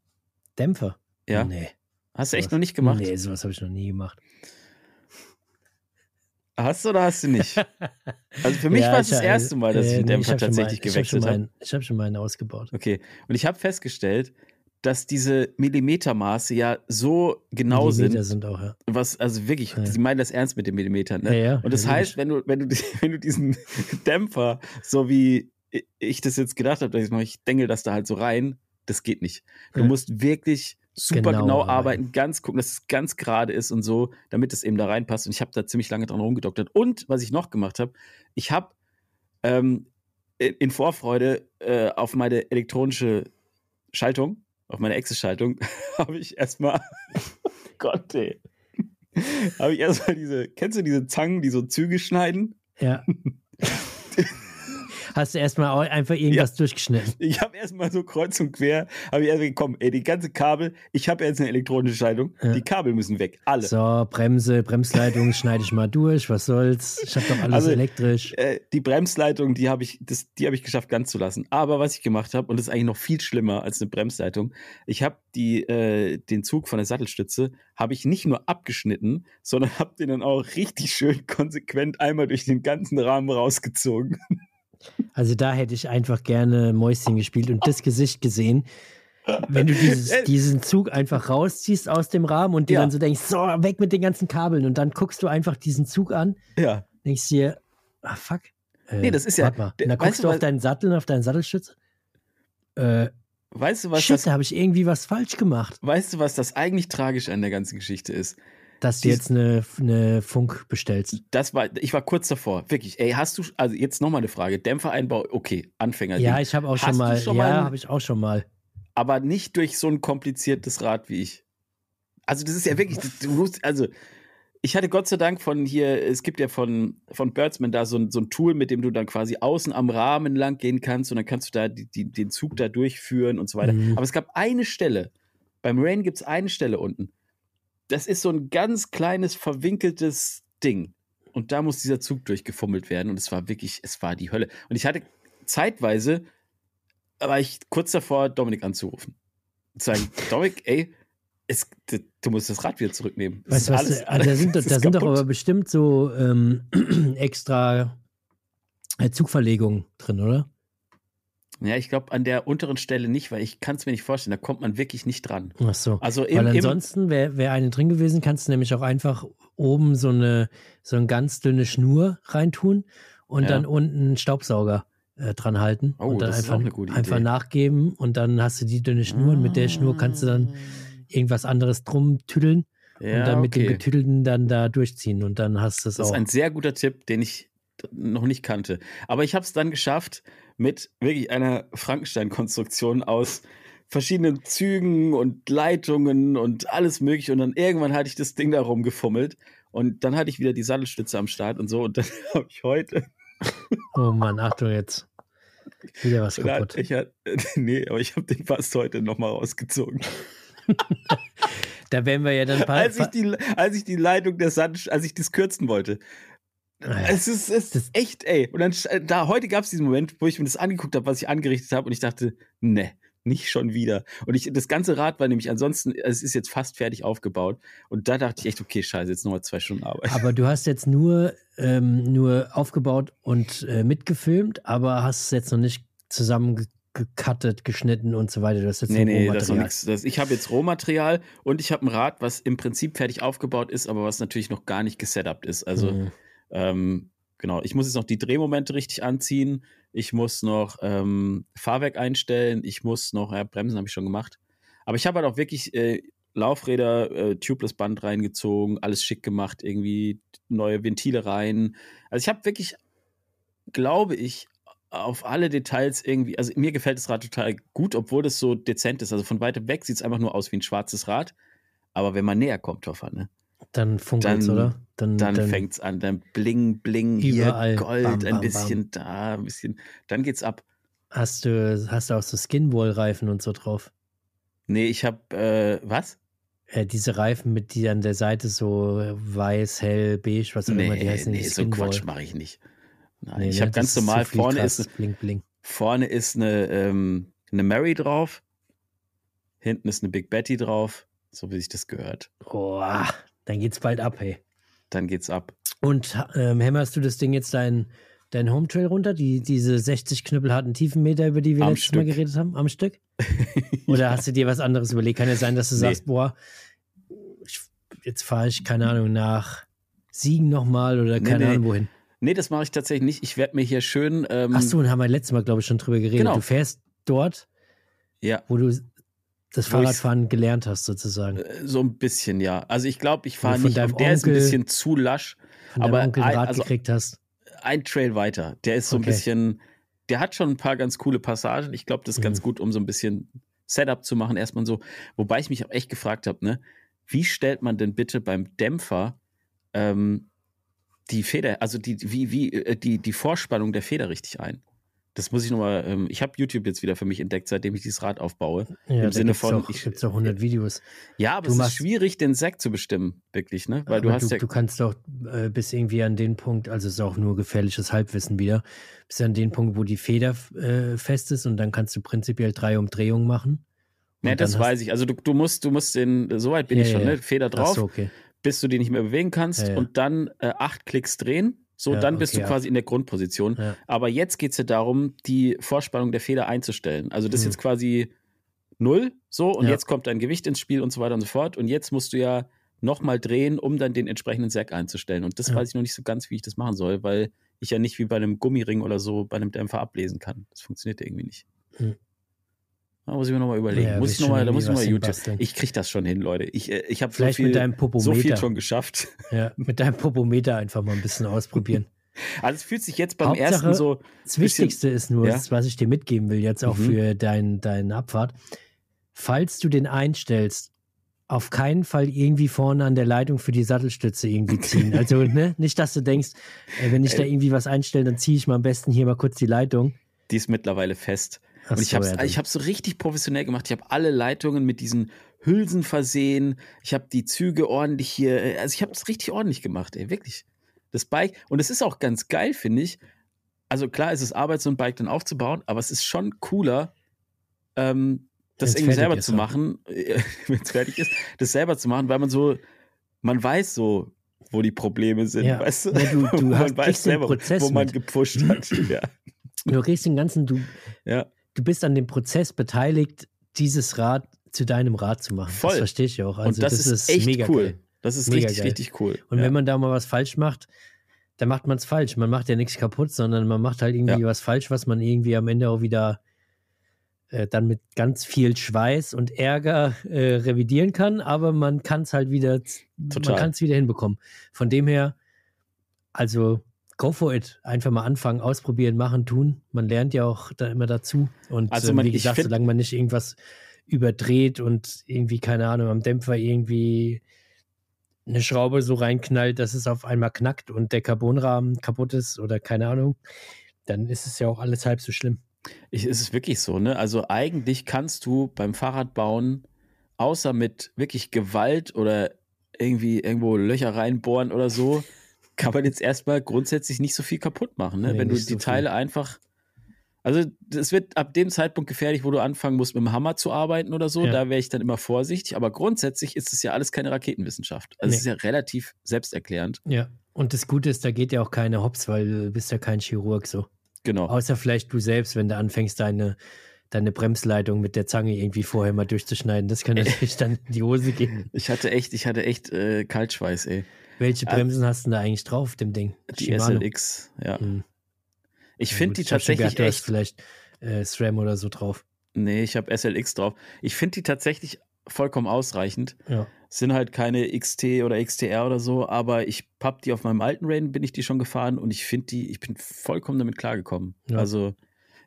Dämpfer? Ja? Nee. Hast du echt sowas- noch nicht gemacht? Nee, sowas habe ich noch nie gemacht. Hast du oder hast du nicht? Also für mich Ja, war es ich- das erste Mal, dass ich äh, den nee, Dämpfer hab schon tatsächlich mal, ich hab schon gewechselt habe. einen- Ich habe schon mal einen ausgebaut. Okay. Und ich habe festgestellt, dass diese Millimetermaße ja so genau Millimeter sind, sind auch, ja. was, also wirklich, Ja. sie meinen das ernst mit den Millimetern, ne? Ja, ja, Und das heißt, wenn du, wenn du, wenn du diesen Dämpfer, so wie ich das jetzt gedacht habe, dass ich denke das da halt so rein, das geht nicht. Du musst wirklich super Genau genau, arbeiten. ganz gucken, dass es ganz gerade ist und so, damit es eben da reinpasst. Und ich habe da ziemlich lange dran rumgedoktert. Und was ich noch gemacht habe, ich habe ähm, in in Vorfreude äh, auf meine elektronische Schaltung, auf meine Access-Schaltung, habe ich erstmal, Gott, ey, habe ich erstmal diese, kennst du diese Zangen, die so Züge schneiden? Ja. Hast du erstmal einfach irgendwas durchgeschnitten? Ich habe erstmal so kreuz und quer, habe ich erstmal gekommen, ey, die ganze Kabel, ich habe jetzt eine elektronische Schaltung, Ja. die Kabel müssen weg, alle. So, Bremse, Bremsleitung schneide ich mal durch, was soll's? Ich habe doch alles Also, elektrisch. Äh, die Bremsleitung, die habe ich, das, die habe ich geschafft, ganz zu lassen. Aber was ich gemacht habe, und das ist eigentlich noch viel schlimmer als eine Bremsleitung, ich habe die, äh, den Zug von der Sattelstütze, habe ich nicht nur abgeschnitten, sondern habe den dann auch richtig schön konsequent einmal durch den ganzen Rahmen rausgezogen. Also da hätte ich einfach gerne Mäuschen gespielt und das Gesicht gesehen. Wenn du dieses, Äh. diesen Zug einfach rausziehst aus dem Rahmen und dir Ja. dann so denkst, so, weg mit den ganzen Kabeln und dann guckst du einfach diesen Zug an, Ja. denkst dir, ah fuck. Äh, Nee, das ist ja- Warte mal. Und dann guckst du, auf deinen Sattel und auf deinen Sattelstütze. Äh, Weißt du, was shit, da habe ich irgendwie was falsch gemacht. weißt du, was das eigentlich tragisch an der ganzen Geschichte ist? Dass du jetzt eine, eine Funk bestellst. Das war, ich war kurz davor, wirklich. Ey, hast du, also jetzt nochmal eine Frage. Dämpfereinbau, okay, Anfänger. Ja, ich habe auch Hast schon mal, schon ja, habe ich auch schon mal. aber nicht durch so ein kompliziertes Rad wie ich. Also das ist ja wirklich, du musst, also ich hatte Gott sei Dank von hier, es gibt ja von, von Birdsman da so ein, so ein Tool, mit dem du dann quasi außen am Rahmen lang gehen kannst und dann kannst du da die, die, den Zug da durchführen und so weiter. Mhm. Aber es gab eine Stelle, beim Rain gibt es eine Stelle unten. Das ist so ein ganz kleines, verwinkeltes Ding. Und da muss dieser Zug durchgefummelt werden. Und es war wirklich, es war die Hölle. Und ich hatte zeitweise, war ich kurz davor, Dominik anzurufen. Und zu sagen, Dominik, ey, es, du musst das Rad wieder zurücknehmen. Weißt was? alles- äh, da sind, da sind doch aber bestimmt so ähm, extra äh, Zugverlegungen drin, oder? Ja, ich glaube an der unteren Stelle nicht, weil ich kann es mir nicht vorstellen. Da kommt man wirklich nicht dran. Ach so. Also im, Weil ansonsten wäre wär eine drin gewesen, kannst du nämlich auch einfach oben so eine so eine ganz dünne Schnur reintun und Ja. dann unten einen Staubsauger äh, dran halten Oh, und dann das ist einfach, auch eine gute einfach nachgeben und dann hast du die dünne Schnur und mit der Schnur kannst du dann irgendwas anderes drum tüdeln ja, und dann mit dem okay. Getüdelten dann da durchziehen und dann hast du es Das ist auch. ein sehr guter Tipp, den ich noch nicht kannte. Aber ich habe es dann geschafft mit wirklich einer Frankenstein-Konstruktion aus verschiedenen Zügen und Leitungen und alles mögliche. Und dann irgendwann hatte ich das Ding da rumgefummelt. Und dann hatte ich wieder die Sattelstütze am Start und so. Und dann habe ich heute. Oh Mann, Achtung jetzt. Wieder was kaputt. Ich hatte, nee, aber ich habe den fast heute nochmal rausgezogen. Da werden wir ja dann bald. Als ich die, als ich die Leitung der Sattel, als ich das kürzen wollte. Es ist, es ist echt, ey. Und dann, sch- da, heute gab es diesen Moment, wo ich mir das angeguckt habe, was ich angerichtet habe, und ich dachte, ne, nicht schon wieder. Und ich, das ganze Rad war nämlich ansonsten, es ist jetzt fast fertig aufgebaut. Und da dachte ich echt, okay, scheiße, jetzt nochmal zwei Stunden Arbeit. Aber du hast jetzt nur, ähm, nur aufgebaut und äh, mitgefilmt, aber hast es jetzt noch nicht zusammengecuttet, geschnitten und so weiter. Du hast jetzt Nee, nee, das ist. Das- Ich habe jetzt Rohmaterial und ich habe ein Rad, was im Prinzip fertig aufgebaut ist, aber was natürlich noch gar nicht gesetupt ist. Also, Mhm. Ähm, genau, ich muss jetzt noch die Drehmomente richtig anziehen. Ich muss noch ähm, Fahrwerk einstellen. Ich muss noch, ja, Bremsen habe ich schon gemacht. Aber ich habe halt auch wirklich äh, Laufräder, äh, Tubeless Band reingezogen, alles schick gemacht, irgendwie neue Ventile rein. Also ich habe wirklich, glaube ich, auf alle Details irgendwie, also mir gefällt das Rad total gut, obwohl das so dezent ist. Also von weitem weg sieht es einfach nur aus wie ein schwarzes Rad. Aber wenn man näher kommt, Toffer, ne? Dann funkelt's, Dann- oder? Dann, Dann, fängt's an, dann bling, bling, Überall. hier Gold, Bam, ein bam, bisschen da, ein bisschen, dann geht's ab. Hast du, hast du auch so Skinwall-Reifen und so drauf? Nee, ich hab, äh, was? Äh, diese Reifen mit die an der Seite so äh, weiß, hell, beige, was auch immer die Nee, heißen. nee, so. Quatsch mache ich nicht. Nein, Nee, ich ne, habe ganz normal, viel vorne krass, ist, Bling, bling. vorne ist eine, ähm, eine Mary drauf, hinten ist eine Big Betty drauf, so wie sich das gehört. Oh, dann geht's bald ab, hey. Dann geht's ab. Und ähm, hämmerst du das Ding jetzt dein, dein Home Trail runter? Die, diese 60 knüppelharten Tiefenmeter, über die wir Am letztes Mal Stück. geredet haben, am Stück? Oder hast du dir was anderes überlegt? Kann ja sein, dass du Nee. sagst, boah, ich, jetzt fahre ich, keine Ahnung, nach Siegen nochmal oder Nee, keine nee. Ahnung wohin. Nee, das mache ich tatsächlich nicht. Ich werde mir hier schön. Ähm, Ach so, und haben wir letztes Mal, glaube ich, schon drüber geredet. Genau. Du fährst dort, Ja, wo du das Fahrradfahren gelernt hast, sozusagen. äh, so ein bisschen, ja. Also ich glaube, ich fahre von nicht. der ist ein Onkel- bisschen zu lasch. Aber Onkel ein ein- also- gekriegt hast. Ein Trail weiter. Der ist so ein Okay. bisschen. Der hat schon ein paar ganz coole Passagen. Ich glaube, das ist ganz Mhm. gut, um so ein bisschen Setup zu machen. Erstmal so. Wobei ich mich auch echt gefragt habe, ne? Wie stellt man denn bitte beim Dämpfer ähm, die Feder, also die, wie, wie, äh, die, die Vorspannung der Feder richtig ein? Das muss ich nochmal, ähm, ich habe YouTube jetzt wieder für mich entdeckt, seitdem ich dieses Rad aufbaue. Ja, Im Sinne von, Auch, ich- gibt's auch 100 Videos. Ja, aber Du es machst- ist schwierig, den Sack zu bestimmen, wirklich, ne? Weil du hast du, ja. du kannst doch äh, bis irgendwie an den Punkt, also es ist auch nur gefährliches Halbwissen wieder, bis an den Punkt, wo die Feder äh, fest ist und dann kannst du prinzipiell drei Umdrehungen machen. Und das weiß ich. Also du, du musst, du musst den, soweit bin Ja, ich schon, ja, ja. ne? Feder drauf, so, okay. bis du die nicht mehr bewegen kannst Ja, ja. und dann äh, acht Klicks drehen. So, Ja, dann bist okay, du quasi in der Grundposition. Ja. Aber jetzt geht es ja darum, die Vorspannung der Feder einzustellen. Also das ist Mhm. jetzt quasi null, so, und Ja. jetzt kommt dein Gewicht ins Spiel und so weiter und so fort. Und jetzt musst du ja nochmal drehen, um dann den entsprechenden Sack einzustellen. Und das Ja. weiß ich noch nicht so ganz, wie ich das machen soll, weil ich ja nicht wie bei einem Gummiring oder so bei einem Dämpfer ablesen kann. Das funktioniert ja irgendwie nicht. Mhm. Da muss ich mir nochmal überlegen. Ja, muss ich noch mal, da muss ich nochmal YouTube. Ich krieg das schon hin, Leute. Ich, äh, ich habe so Vielleicht viel, mit deinem so viel schon geschafft. Ja, mit deinem Popometer einfach mal ein bisschen ausprobieren. Also es fühlt sich jetzt beim Hauptsache- ersten so. Das Wichtigste ist nur, Ja. was ich dir mitgeben will, jetzt auch Mhm. für dein, deine Abfahrt. Falls du den einstellst auf keinen Fall irgendwie vorne an der Leitung für die Sattelstütze irgendwie ziehen. Also, ne, nicht, dass du denkst, äh, wenn ich da irgendwie was einstelle, dann ziehe ich mal am besten hier mal kurz die Leitung. Die ist mittlerweile fest. Ach Und ich habe ja, ich hab's so richtig professionell gemacht. Ich habe alle Leitungen mit diesen Hülsen versehen. Ich habe die Züge ordentlich hier. äh, Also ich habe es richtig ordentlich gemacht, ey, wirklich. Das Bike. Und es ist auch ganz geil, finde ich. Also klar ist es Arbeit, so ein Bike dann aufzubauen, aber es ist schon cooler, ähm, das Wenn's irgendwie selber ist, zu ja. machen, wenn es fertig ist, das selber zu machen, weil man so, man weiß so, wo die Probleme sind, Ja. weißt du? Ja, du- du man hast- weiß selber, Prozess wo man mit. gepusht hat. Ja. Du kriegst den ganzen, du, ja. Du bist an dem Prozess beteiligt, dieses Rad zu deinem Rad zu machen. Voll. Das verstehe ich auch. Also, Und das, ist, echt mega cool. Geil. Das ist Mega richtig, geil. richtig cool. Und ja. wenn man da mal was falsch macht, dann macht man es falsch. Man macht ja nichts kaputt, sondern man macht halt irgendwie Ja. was falsch, was man irgendwie am Ende auch wieder äh, dann mit ganz viel Schweiß und Ärger äh, revidieren kann, aber man kann es halt wieder, Total. man kann es wieder hinbekommen. Von dem her, also go for it. Einfach mal anfangen, ausprobieren, machen, tun. Man lernt ja auch da immer dazu. Und Also ähm, man- wie ich gesagt, solange man nicht irgendwas überdreht und irgendwie, keine Ahnung, am Dämpfer irgendwie eine Schraube so reinknallt, dass es auf einmal knackt und der Carbonrahmen kaputt ist oder keine Ahnung, dann ist es ja auch alles halb so schlimm. Ich, es ist wirklich so, ne? Also eigentlich kannst du beim Fahrradbauen, außer mit wirklich Gewalt oder irgendwie irgendwo Löcher reinbohren oder so, kann man jetzt erstmal grundsätzlich nicht so viel kaputt machen, ne? Nee, Wenn du die so viel. Teile einfach. Also es wird ab dem Zeitpunkt gefährlich, wo du anfangen musst, mit dem Hammer zu arbeiten oder so. Ja. Da wäre ich dann immer vorsichtig. Aber grundsätzlich ist es ja alles keine Raketenwissenschaft. Also Nee. es ist ja relativ selbsterklärend. Ja. Und das Gute ist, da geht ja auch keine Hops, weil du bist ja kein Chirurg so. Genau. Außer vielleicht du selbst, wenn du anfängst, deine, deine Bremsleitung mit der Zange irgendwie vorher mal durchzuschneiden. Das kann natürlich dann in die Hose gehen. Ich hatte echt, ich hatte echt äh, Kaltschweiß, ey. Welche Ah. Bremsen hast du da eigentlich drauf, dem Ding? Die Shimano. SLX, ja. Hm. Ich Ja, finde die tatsächlich gedacht, echt. vielleicht äh, SRAM oder so drauf. Nee, ich habe SLX drauf. Ich finde die tatsächlich vollkommen ausreichend. Ja. Sind halt keine XT oder XTR oder so, aber ich hab die auf meinem alten Rain, bin ich die schon gefahren und ich finde die, ich bin vollkommen damit klargekommen. Ja. Also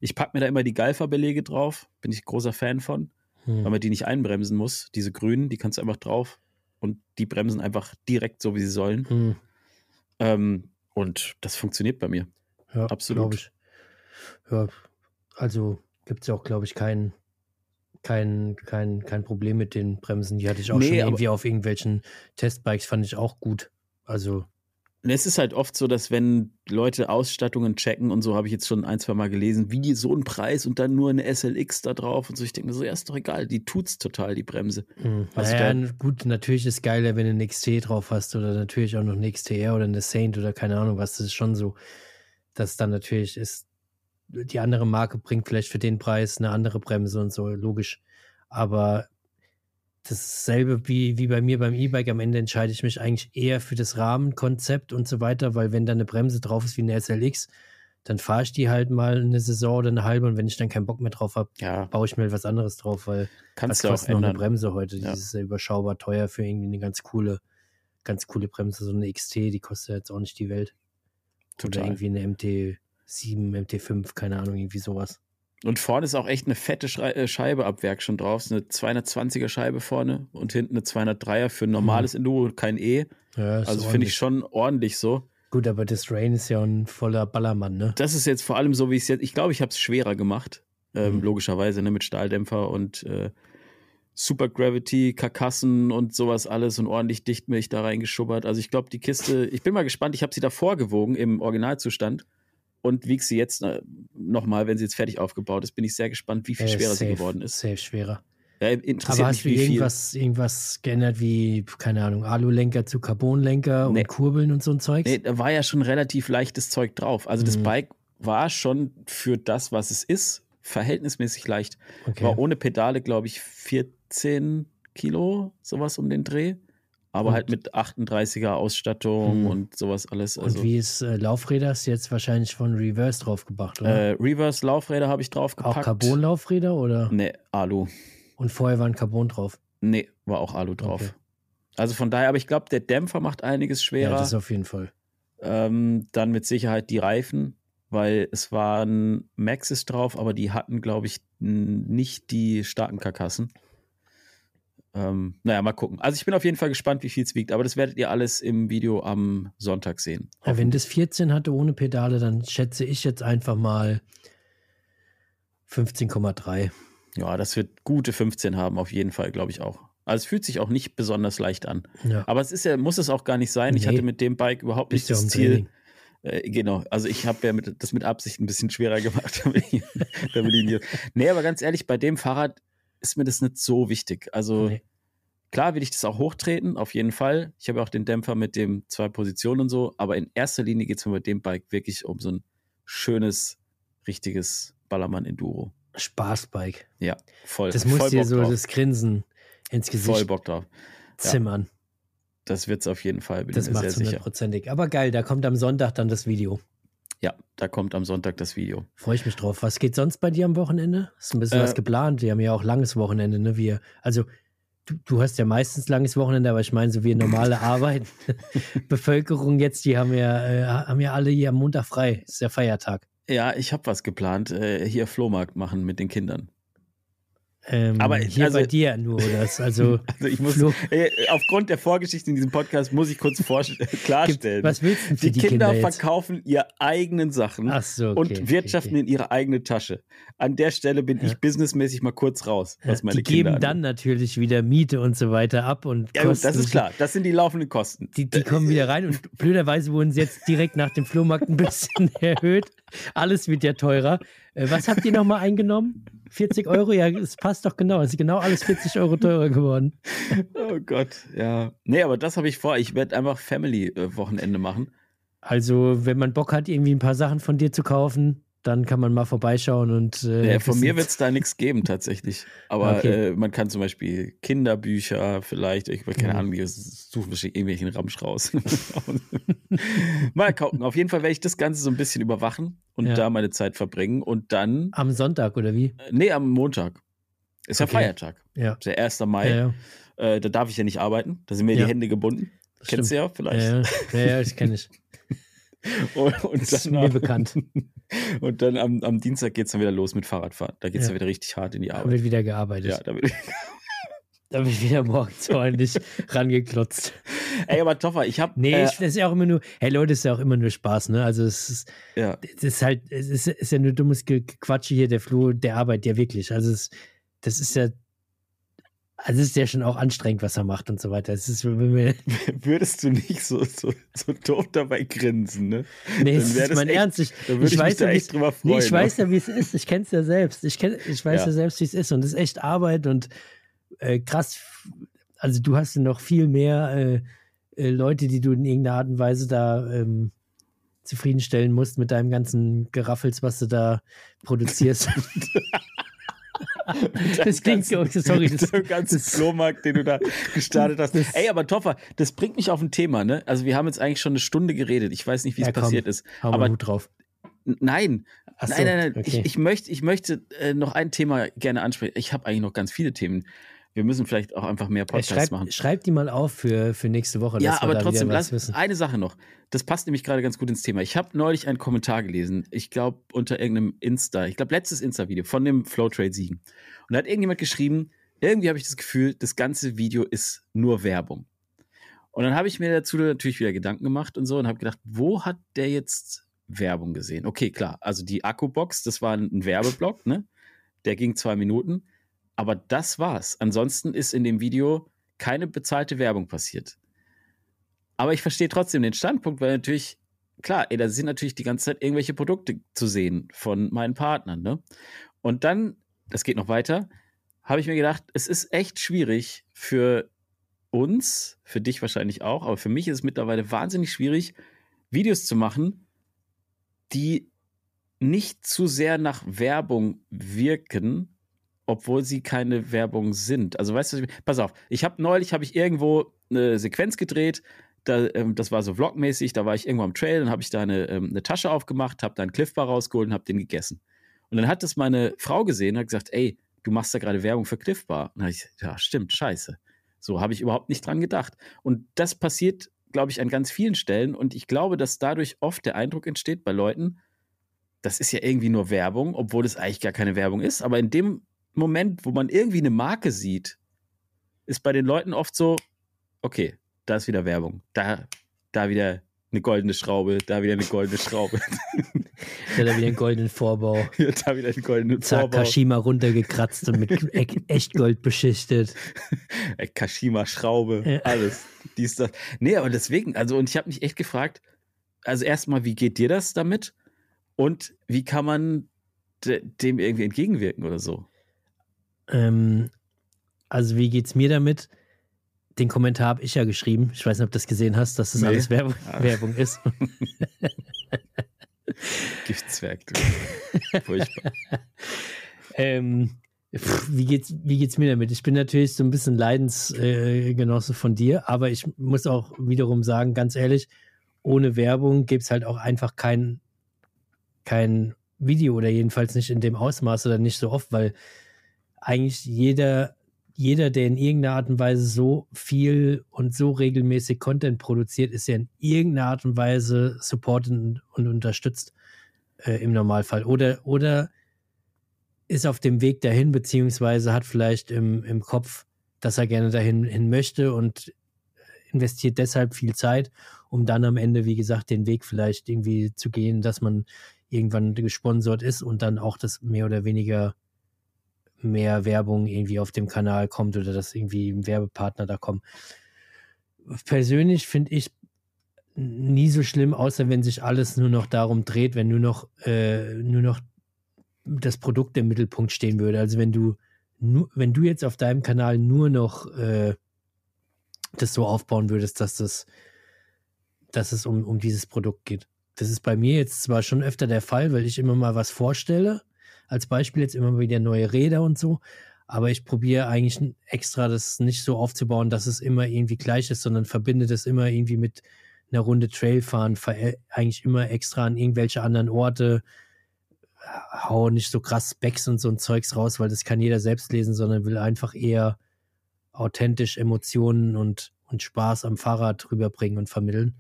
ich pack mir da immer die Galfa-Belege drauf, bin ich großer Fan von, Hm. weil man die nicht einbremsen muss. Diese grünen, die kannst du einfach drauf und die bremsen einfach direkt so, wie sie sollen. Hm. Ähm, und das funktioniert bei mir. Ja, Absolut. Ja, also gibt es ja auch, glaube ich, kein, kein, kein, kein Problem mit den Bremsen. Die hatte ich auch Nee, schon irgendwie auf irgendwelchen Testbikes, fand ich auch gut. Also, Es ist halt oft so, dass wenn Leute Ausstattungen checken und so, habe ich jetzt schon ein, zwei Mal gelesen, wie so ein Preis und dann nur eine SLX da drauf und so. Ich denke mir so, ja, ist doch egal, die tut's total, die Bremse. mh, Also naja, da- gut, natürlich ist geiler, wenn du eine XT drauf hast oder natürlich auch noch eine XTR oder eine Saint oder keine Ahnung was. Das ist schon so, dass dann natürlich ist, die andere Marke bringt vielleicht für den Preis eine andere Bremse und so, logisch. Aber dasselbe wie, wie bei mir beim E-Bike. Am Ende entscheide ich mich eigentlich eher für das Rahmenkonzept und so weiter, weil wenn da eine Bremse drauf ist wie eine SLX, dann fahre ich die halt mal eine Saison oder eine halbe und wenn ich dann keinen Bock mehr drauf habe, Ja, baue ich mir was anderes drauf, weil kannst was kostet noch eine. Bremse heute? Ja. Die ist ja überschaubar teuer für irgendwie eine ganz coole, ganz coole Bremse. So eine XT, die kostet jetzt auch nicht die Welt. Oder Total. irgendwie eine MT7, MT5, keine Ahnung, irgendwie sowas. Und vorne ist auch echt eine fette Schrei äh, Scheibe ab Werk schon drauf. Ist eine 220er Scheibe vorne und hinten eine 203er für ein normales Enduro, kein E. Ja, Also finde ich schon ordentlich so. Gut, aber das Rain ist ja ein voller Ballermann, ne? Das ist jetzt vor allem so, wie ich es jetzt, ich glaube, ich habe es schwerer gemacht, ähm, Mhm. logischerweise, ne, mit Stahldämpfer und äh, Super Gravity, Karkassen und sowas alles und ordentlich Dichtmilch da reingeschubbert. Also ich glaube, die Kiste, ich bin mal gespannt, ich habe sie davor gewogen im Originalzustand und wiege sie jetzt äh, nochmal, wenn sie jetzt fertig aufgebaut ist. Bin ich sehr gespannt, wie viel Äh, schwerer sie safe, geworden ist. Safe schwerer. Ja, interessiert Aber mich, hast du wie viel. irgendwas, irgendwas geändert wie, keine Ahnung, Alulenker zu Carbonlenker Nee. und Kurbeln und so ein Zeugs? Nee, da war ja schon relativ leichtes Zeug drauf. Also das Mhm. Bike war schon für das, was es ist, verhältnismäßig leicht. okay. War ohne Pedale, glaube ich, 14 Kilo, sowas um den Dreh. Aber Und- halt mit 38er Ausstattung Mhm. und sowas alles. Also und wie ist äh, Laufräder? Du jetzt wahrscheinlich von Reverse draufgebracht, oder? äh, Reverse-Laufräder habe ich auch draufgepackt. Carbon-Laufräder oder? Nee, Alu. Und vorher war ein Carbon drauf. Nee, war auch Alu drauf. Okay. Also von daher, aber ich glaube, der Dämpfer macht einiges Ja, schwerer. das auf jeden Fall. ähm, dann mit Sicherheit die Reifen, weil es waren Maxis drauf, aber die hatten, glaube ich, nicht die starken Karkassen. Ähm, naja, mal gucken. Also ich bin auf jeden Fall gespannt, wie viel es wiegt, aber das werdet ihr alles im Video am Sonntag sehen. Ja, wenn das 14 hatte ohne Pedale, dann schätze ich jetzt einfach mal 15,3. Ja, das wird gute 15 haben, auf jeden Fall, glaube ich auch. Also es fühlt sich auch nicht besonders leicht an. Ja. Aber es ist ja, muss es auch gar nicht sein. Ich Nee. hatte mit dem Bike überhaupt nicht Bist das Ziel. Äh, genau, also ich habe ja mit, das mit Absicht ein bisschen schwerer gemacht, damit ich, damit ich. Nee, aber ganz ehrlich, bei dem Fahrrad ist mir das nicht so wichtig. Also Nee. klar will ich das auch hochtreten, auf jeden Fall. Ich habe ja auch den Dämpfer mit dem zwei Positionen und so, aber in erster Linie geht es mir bei dem Bike wirklich um so ein schönes, richtiges Ballermann-Enduro. Spaßbike. Ja, voll. Das muss voll dir so drauf. das Grinsen ins voll Gesicht Bock drauf. zimmern. Das wird es auf jeden Fall, bin Das macht sicher. hundertprozentig. Aber geil, da kommt am Sonntag dann das Video. Ja, da kommt am Sonntag das Video. Freue ich mich drauf. Was geht sonst bei dir am Wochenende? Ist ein bisschen Äh, was geplant. Wir haben ja auch langes Wochenende, ne? Wir, also du, du hast ja meistens langes Wochenende, aber ich meine, so wie normale Arbeit. Bevölkerung jetzt, die haben ja, äh, haben ja alle hier am Montag frei. Ist ja Feiertag. Ja, ich habe was geplant. Äh, hier Flohmarkt machen mit den Kindern. Ähm, Aber, hier also- bei dir nur das. Also, Also ich muss, Flo- äh, aufgrund der Vorgeschichte in diesem Podcast muss ich kurz klarstellen. was willst du für die, die, Kinder, Kinder verkaufen ihre eigenen Sachen Ach so, okay, und okay, wirtschaften okay. in ihre eigene Tasche. An der Stelle bin Ja. ich businessmäßig mal kurz raus, was meine die geben Kinder dann natürlich wieder Miete und so weiter ab und Ja, gut, das ist klar. Das sind die laufenden Kosten. Die, die kommen wieder rein und blöderweise wurden sie jetzt direkt nach dem Flohmarkt ein bisschen erhöht. Alles wird ja teurer. Äh, was habt ihr nochmal eingenommen? 40 Euro? Ja, es passt doch genau. Es ist genau alles 40 Euro teurer geworden. Oh Gott, ja. Nee, aber das habe ich vor. Ich werde einfach Family-Wochenende machen. Also, wenn man Bock hat, irgendwie ein paar Sachen von dir zu kaufen, dann kann man mal vorbeischauen und. Äh, Ja, von mir wird es da nichts geben tatsächlich. Aber Okay. äh, man kann zum Beispiel Kinderbücher vielleicht, ich keine Mhm. Ahnung, wir suchen wahrscheinlich irgendwelchen Ramsch raus. Mal gucken. Auf jeden Fall werde ich das Ganze so ein bisschen überwachen und Ja. da meine Zeit verbringen. Und dann, Am Sonntag, oder wie? äh, nee, am Montag. Ist ja Okay. Feiertag. Ja. Ist der 1. Mai. Ja, ja. Äh, da darf ich ja nicht arbeiten. Da sind mir Ja. die Hände gebunden. das Kennst du stimmt. ja vielleicht. Ja, ja, ja, ja, das kenne ich. Und, und Das ist dann, mir bekannt. Und dann am, am Dienstag geht es dann wieder los mit Fahrradfahren. Da geht es Ja. dann wieder richtig hart in die Da Arbeit. wird wieder gearbeitet. Ja, da wird, Da wird wieder morgens ordentlich rangeklotzt. Ey, aber Toffer, ich habe. Nee, äh, ich, das ist ja auch immer nur, hey Leute, das ist ja auch immer nur Spaß, ne? Also es ist, ja. es ist halt, es ist, ist ja nur dummes Ge- Quatsche hier, der Flo, der arbeitet ja wirklich. Also es, das ist ja, also es ist ja schon auch anstrengend, was er macht und so weiter. Es ist, würdest du nicht so, so, so doof dabei grinsen, ne? nee, wär ist das mein echt- Ernst. Ich, ich, ich mich weiß da ja, echt drüber freuen. nee, ich weiß ne? ja, wie es ist. Ich kenne es ja selbst. Ich, kenn, ich weiß ja. Ja. selbst, wie es ist. Und es ist echt Arbeit und äh, krass. Also du hast ja noch viel mehr äh, äh, Leute, die du in irgendeiner Art und Weise da ähm, zufriedenstellen musst mit deinem ganzen Geraffels, was du da produzierst. das klingt so, sorry, das, der ganze das- Flohmarkt, den du da gestartet hast. Das- Ey, aber Toffer, das bringt mich auf ein Thema, ne? Also wir haben jetzt eigentlich schon eine Stunde geredet. Ich weiß nicht, wie es Ja, komm. passiert ist. hau aber Hut drauf. nein, so, nein, nein, nein. okay. Ich, ich möchte, ich möchte äh, noch ein Thema gerne ansprechen. Ich habe eigentlich noch ganz viele Themen. Wir müssen vielleicht auch einfach mehr Podcasts schreib, machen. schreib die mal auf für, für nächste Woche. Ja, aber trotzdem, lass eine Sache noch. Das passt nämlich gerade ganz gut ins Thema. Ich habe neulich einen Kommentar gelesen, ich glaube unter irgendeinem Insta, ich glaube letztes Insta-Video von dem Flowtrade Siegen. Und da hat irgendjemand geschrieben, irgendwie habe ich das Gefühl, das ganze Video ist nur Werbung. Und dann habe ich mir dazu natürlich wieder Gedanken gemacht und so und habe gedacht, wo hat der jetzt Werbung gesehen? Okay, klar, also die Akkubox, das war ein Werbeblock, ne? Der ging zwei Minuten. Aber das war's. Ansonsten ist in dem Video keine bezahlte Werbung passiert. Aber ich verstehe trotzdem den Standpunkt, weil natürlich, klar, ey, da sind natürlich die ganze Zeit irgendwelche Produkte zu sehen von meinen Partnern, ne? Und dann, das geht noch weiter, habe ich mir gedacht, es ist echt schwierig für uns, für dich wahrscheinlich auch, aber für mich ist es mittlerweile wahnsinnig schwierig, Videos zu machen, die nicht zu sehr nach Werbung wirken, obwohl sie keine Werbung sind. Also weißt du, pass auf, ich habe neulich habe ich irgendwo eine Sequenz gedreht, da, ähm, das war so vlogmäßig, da war ich irgendwo am Trail, dann habe ich da eine, ähm, eine Tasche aufgemacht, habe da einen Cliff Bar rausgeholt und habe den gegessen. Und dann hat das meine Frau gesehen und hat gesagt, ey, du machst da gerade Werbung für Cliff Bar. Und dann habe ich, ja, stimmt, scheiße. So habe ich überhaupt nicht dran gedacht. Und das passiert, glaube ich, an ganz vielen Stellen. Und ich glaube, dass dadurch oft der Eindruck entsteht bei Leuten, das ist ja irgendwie nur Werbung, obwohl es eigentlich gar keine Werbung ist. Aber in dem Moment, wo man irgendwie eine Marke sieht, ist bei den Leuten oft so, okay, da ist wieder Werbung, da, da wieder eine goldene Schraube, da wieder eine goldene Schraube. Ja, da wieder einen goldenen Vorbau. Ja, da wieder einen goldenen Zack, Vorbau. Kashima runtergekratzt und mit Echtgold beschichtet. Ey, Kashima-Schraube, Ja. alles. Dies, das. Nee, aber deswegen, also, und ich habe mich echt gefragt, also erstmal, wie geht dir das damit? Und wie kann man de dem irgendwie entgegenwirken oder so? Ähm, also, wie geht's mir damit? Den Kommentar habe ich ja geschrieben. Ich weiß nicht, ob du das gesehen hast, dass das Nee. alles Werbung, Ah. Werbung ist. Giftzwerg, du. Furchtbar. ähm, pff, wie, geht's, wie geht's mir damit? Ich bin natürlich so ein bisschen Leidensgenosse äh, von dir, aber ich muss auch wiederum sagen, ganz ehrlich, ohne Werbung gibt es halt auch einfach kein, kein Video oder jedenfalls nicht in dem Ausmaß oder nicht so oft, weil eigentlich jeder, jeder, der in irgendeiner Art und Weise so viel und so regelmäßig Content produziert, ist ja in irgendeiner Art und Weise supported und, unterstützt äh, im Normalfall. Oder, oder ist auf dem Weg dahin, beziehungsweise hat vielleicht im, im Kopf, dass er gerne dahin hin möchte und investiert deshalb viel Zeit, um dann am Ende, wie gesagt, den Weg vielleicht irgendwie zu gehen, dass man irgendwann gesponsert ist und dann auch das mehr oder weniger mehr Werbung irgendwie auf dem Kanal kommt oder dass irgendwie Werbepartner da kommt. Persönlich finde ich nie so schlimm, außer wenn sich alles nur noch darum dreht, wenn nur noch, äh, nur noch das Produkt im Mittelpunkt stehen würde. Also wenn du nur, wenn du jetzt auf deinem Kanal nur noch äh, das so aufbauen würdest, dass das, dass es um, um dieses Produkt geht. Das ist bei mir jetzt zwar schon öfter der Fall, weil ich immer mal was vorstelle. Als Beispiel jetzt immer wieder neue Räder und so. Aber ich probiere eigentlich extra das nicht so aufzubauen, dass es immer irgendwie gleich ist, sondern verbinde das immer irgendwie mit einer Runde Trail fahren, ver- eigentlich immer extra an irgendwelche anderen Orte, hau nicht so krass Specs und so ein Zeugs raus, weil das kann jeder selbst lesen, sondern will einfach eher authentisch Emotionen und, und Spaß am Fahrrad rüberbringen und vermitteln.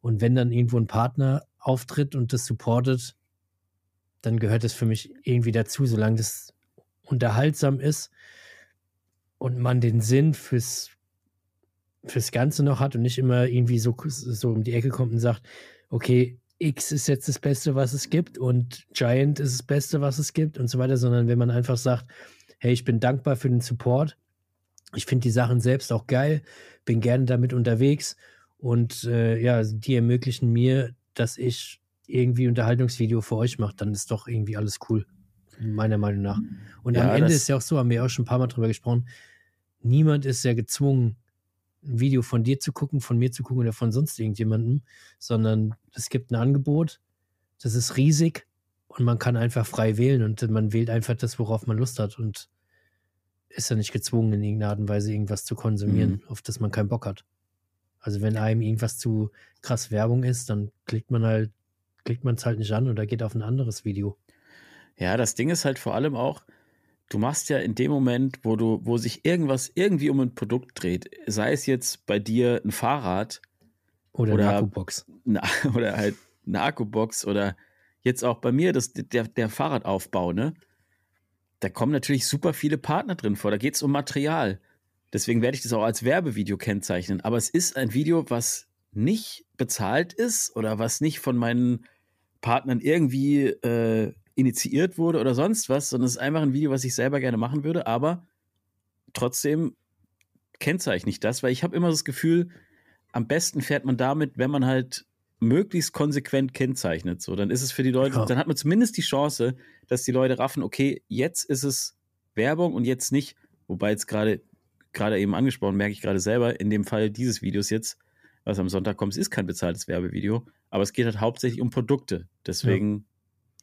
Und wenn dann irgendwo ein Partner auftritt und das supportet, dann gehört es für mich irgendwie dazu, solange das unterhaltsam ist und man den Sinn fürs, fürs Ganze noch hat und nicht immer irgendwie so, so um die Ecke kommt und sagt, okay, X ist jetzt das Beste, was es gibt und Giant ist das Beste, was es gibt und so weiter, sondern wenn man einfach sagt, hey, ich bin dankbar für den Support, ich finde die Sachen selbst auch geil, bin gerne damit unterwegs und äh, ja, die ermöglichen mir, dass ich irgendwie Unterhaltungsvideo für euch mache, dann ist doch irgendwie alles cool, meiner Meinung nach. Und Ja, am Ende ist ja auch so, haben wir auch schon ein paar Mal drüber gesprochen, niemand ist ja gezwungen, ein Video von dir zu gucken, von mir zu gucken oder von sonst irgendjemandem, sondern es gibt ein Angebot, das ist riesig und man kann einfach frei wählen und man wählt einfach das, worauf man Lust hat und ist ja nicht gezwungen, in irgendeiner Art und Weise irgendwas zu konsumieren, Mhm. auf das man keinen Bock hat. Also wenn einem irgendwas zu krass Werbung ist, dann klickt man halt, klickt man es halt nicht an oder geht auf ein anderes Video. Ja, das Ding ist halt vor allem auch, du machst ja in dem Moment, wo du, wo sich irgendwas irgendwie um ein Produkt dreht, sei es jetzt bei dir ein Fahrrad Oder, Oder- eine Akkubox. eine, oder halt eine Akkubox oder jetzt auch bei mir das, der, der Fahrradaufbau, ne? Da kommen natürlich super viele Partner drin vor. Da geht es um Material. Deswegen werde ich das auch als Werbevideo kennzeichnen. Aber es ist ein Video, was nicht bezahlt ist oder was nicht von meinen Partnern irgendwie äh, initiiert wurde oder sonst was, sondern es ist einfach ein Video, was ich selber gerne machen würde, aber trotzdem kennzeichne ich das, weil ich habe immer das Gefühl, am besten fährt man damit, wenn man halt möglichst konsequent kennzeichnet. So, dann ist es für die Leute, Ja. dann hat man zumindest die Chance, dass die Leute raffen, okay, jetzt ist es Werbung und jetzt nicht. Wobei jetzt gerade, gerade eben angesprochen, merke ich gerade selber, in dem Fall dieses Videos jetzt, was am Sonntag kommt, es ist kein bezahltes Werbevideo, aber es geht halt hauptsächlich um Produkte. Deswegen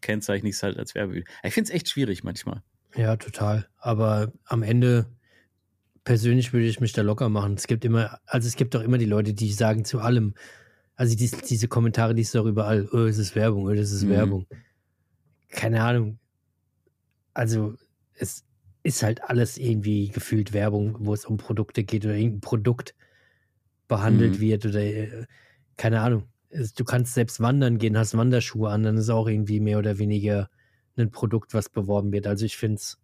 kennzeichne ich es halt als Werbevideo. Ich finde es echt schwierig manchmal. Ja, total. Aber am Ende persönlich würde ich mich da locker machen. Es gibt immer, also es gibt auch immer die Leute, die sagen zu allem, also dies, diese Kommentare, die ist doch überall, oh, es ist Werbung, oh, das ist Mhm. Werbung. Keine Ahnung. Also es ist halt alles irgendwie gefühlt Werbung, wo es um Produkte geht oder irgendein Produkt behandelt Mhm. wird oder äh, keine Ahnung. Du kannst selbst wandern gehen, hast Wanderschuhe an, dann ist auch irgendwie mehr oder weniger ein Produkt, was beworben wird. Also ich finde es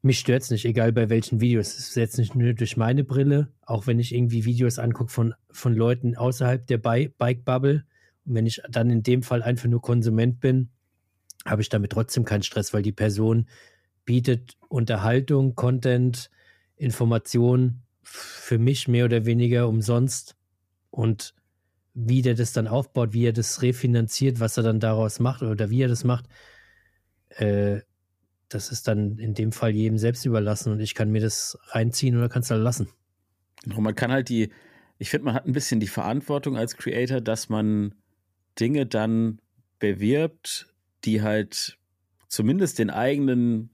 mich stört es nicht, egal bei welchen Videos. Es ist jetzt nicht nur durch meine Brille, auch wenn ich irgendwie Videos angucke von, von Leuten außerhalb der Bi Bike-Bubble. Und wenn ich dann in dem Fall einfach nur Konsument bin, habe ich damit trotzdem keinen Stress, weil die Person bietet Unterhaltung, Content, Information für mich mehr oder weniger umsonst. Und wie der das dann aufbaut, wie er das refinanziert, was er dann daraus macht oder wie er das macht, äh, das ist dann in dem Fall jedem selbst überlassen und ich kann mir das reinziehen oder kann es dann lassen. Genau, man kann halt die, ich finde, man hat ein bisschen die Verantwortung als Creator, dass man Dinge dann bewirbt, die halt zumindest den eigenen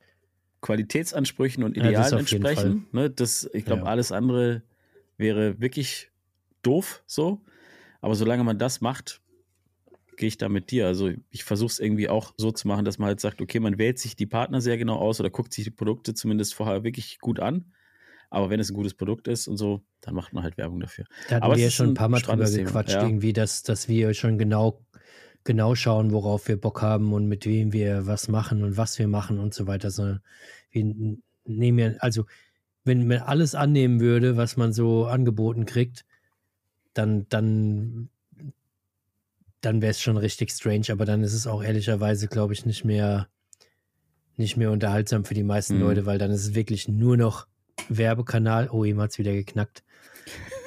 Qualitätsansprüchen und Idealen ja, entsprechen. Ne, das, ich glaube, ja. alles andere wäre wirklich doof so. Aber solange man das macht, gehe ich da mit dir. Also ich versuche es irgendwie auch so zu machen, dass man halt sagt, okay, man wählt sich die Partner sehr genau aus oder guckt sich die Produkte zumindest vorher wirklich gut an. Aber wenn es ein gutes Produkt ist und so, dann macht man halt Werbung dafür. Da hatten Aber wir ja schon ein paar Mal drüber gequatscht, ja. irgendwie, dass, dass wir schon genau, genau schauen, worauf wir Bock haben und mit wem wir was machen und was wir machen und so weiter. So, wir nehmen ja, also wenn man alles annehmen würde, was man so angeboten kriegt, dann, dann dann wäre es schon richtig strange, aber dann ist es auch ehrlicherweise, glaube ich, nicht mehr, nicht mehr unterhaltsam für die meisten mhm. Leute, weil dann ist es wirklich nur noch Werbekanal. Oh, ihm hat es wieder geknackt.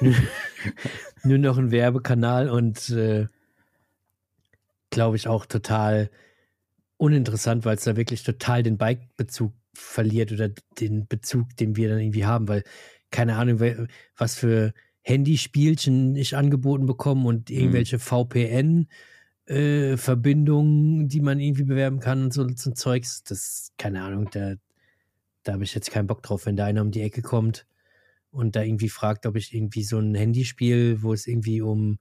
nur noch ein Werbekanal und äh, glaube ich auch total uninteressant, weil es da wirklich total den Bike-Bezug verliert oder den Bezug, den wir dann irgendwie haben, weil keine Ahnung, was für Handyspielchen nicht angeboten bekommen und mhm. irgendwelche mhm. VPN-Verbindungen, äh, die man irgendwie bewerben kann und so, so Zeugs. Das, keine Ahnung, da, da habe ich jetzt keinen Bock drauf, wenn da einer um die Ecke kommt und da irgendwie fragt, ob ich irgendwie so ein Handyspiel, wo es irgendwie um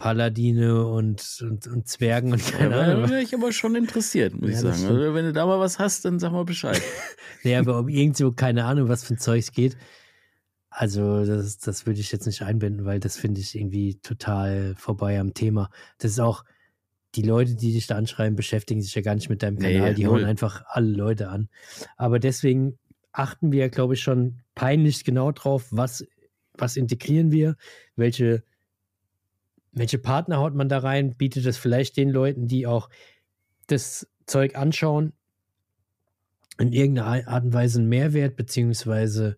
Paladine und, und, und Zwergen und keine ja, Ahnung. Da wäre ich aber schon interessiert, muss ja, ich sagen. Also, wenn du da mal was hast, dann sag mal Bescheid. naja, aber um irgendwo, keine Ahnung, was für ein Zeugs geht. Also das, das würde ich jetzt nicht einbinden, weil das finde ich irgendwie total vorbei am Thema. Das ist auch, die Leute, die dich da anschreiben, beschäftigen sich ja gar nicht mit deinem Kanal. Nee, die null. hauen einfach alle Leute an. Aber deswegen achten wir, glaube ich, schon peinlich genau drauf, was, was integrieren wir, welche, welche Partner haut man da rein, bietet es vielleicht den Leuten, die auch das Zeug anschauen, in irgendeiner Art und Weise einen Mehrwert, beziehungsweise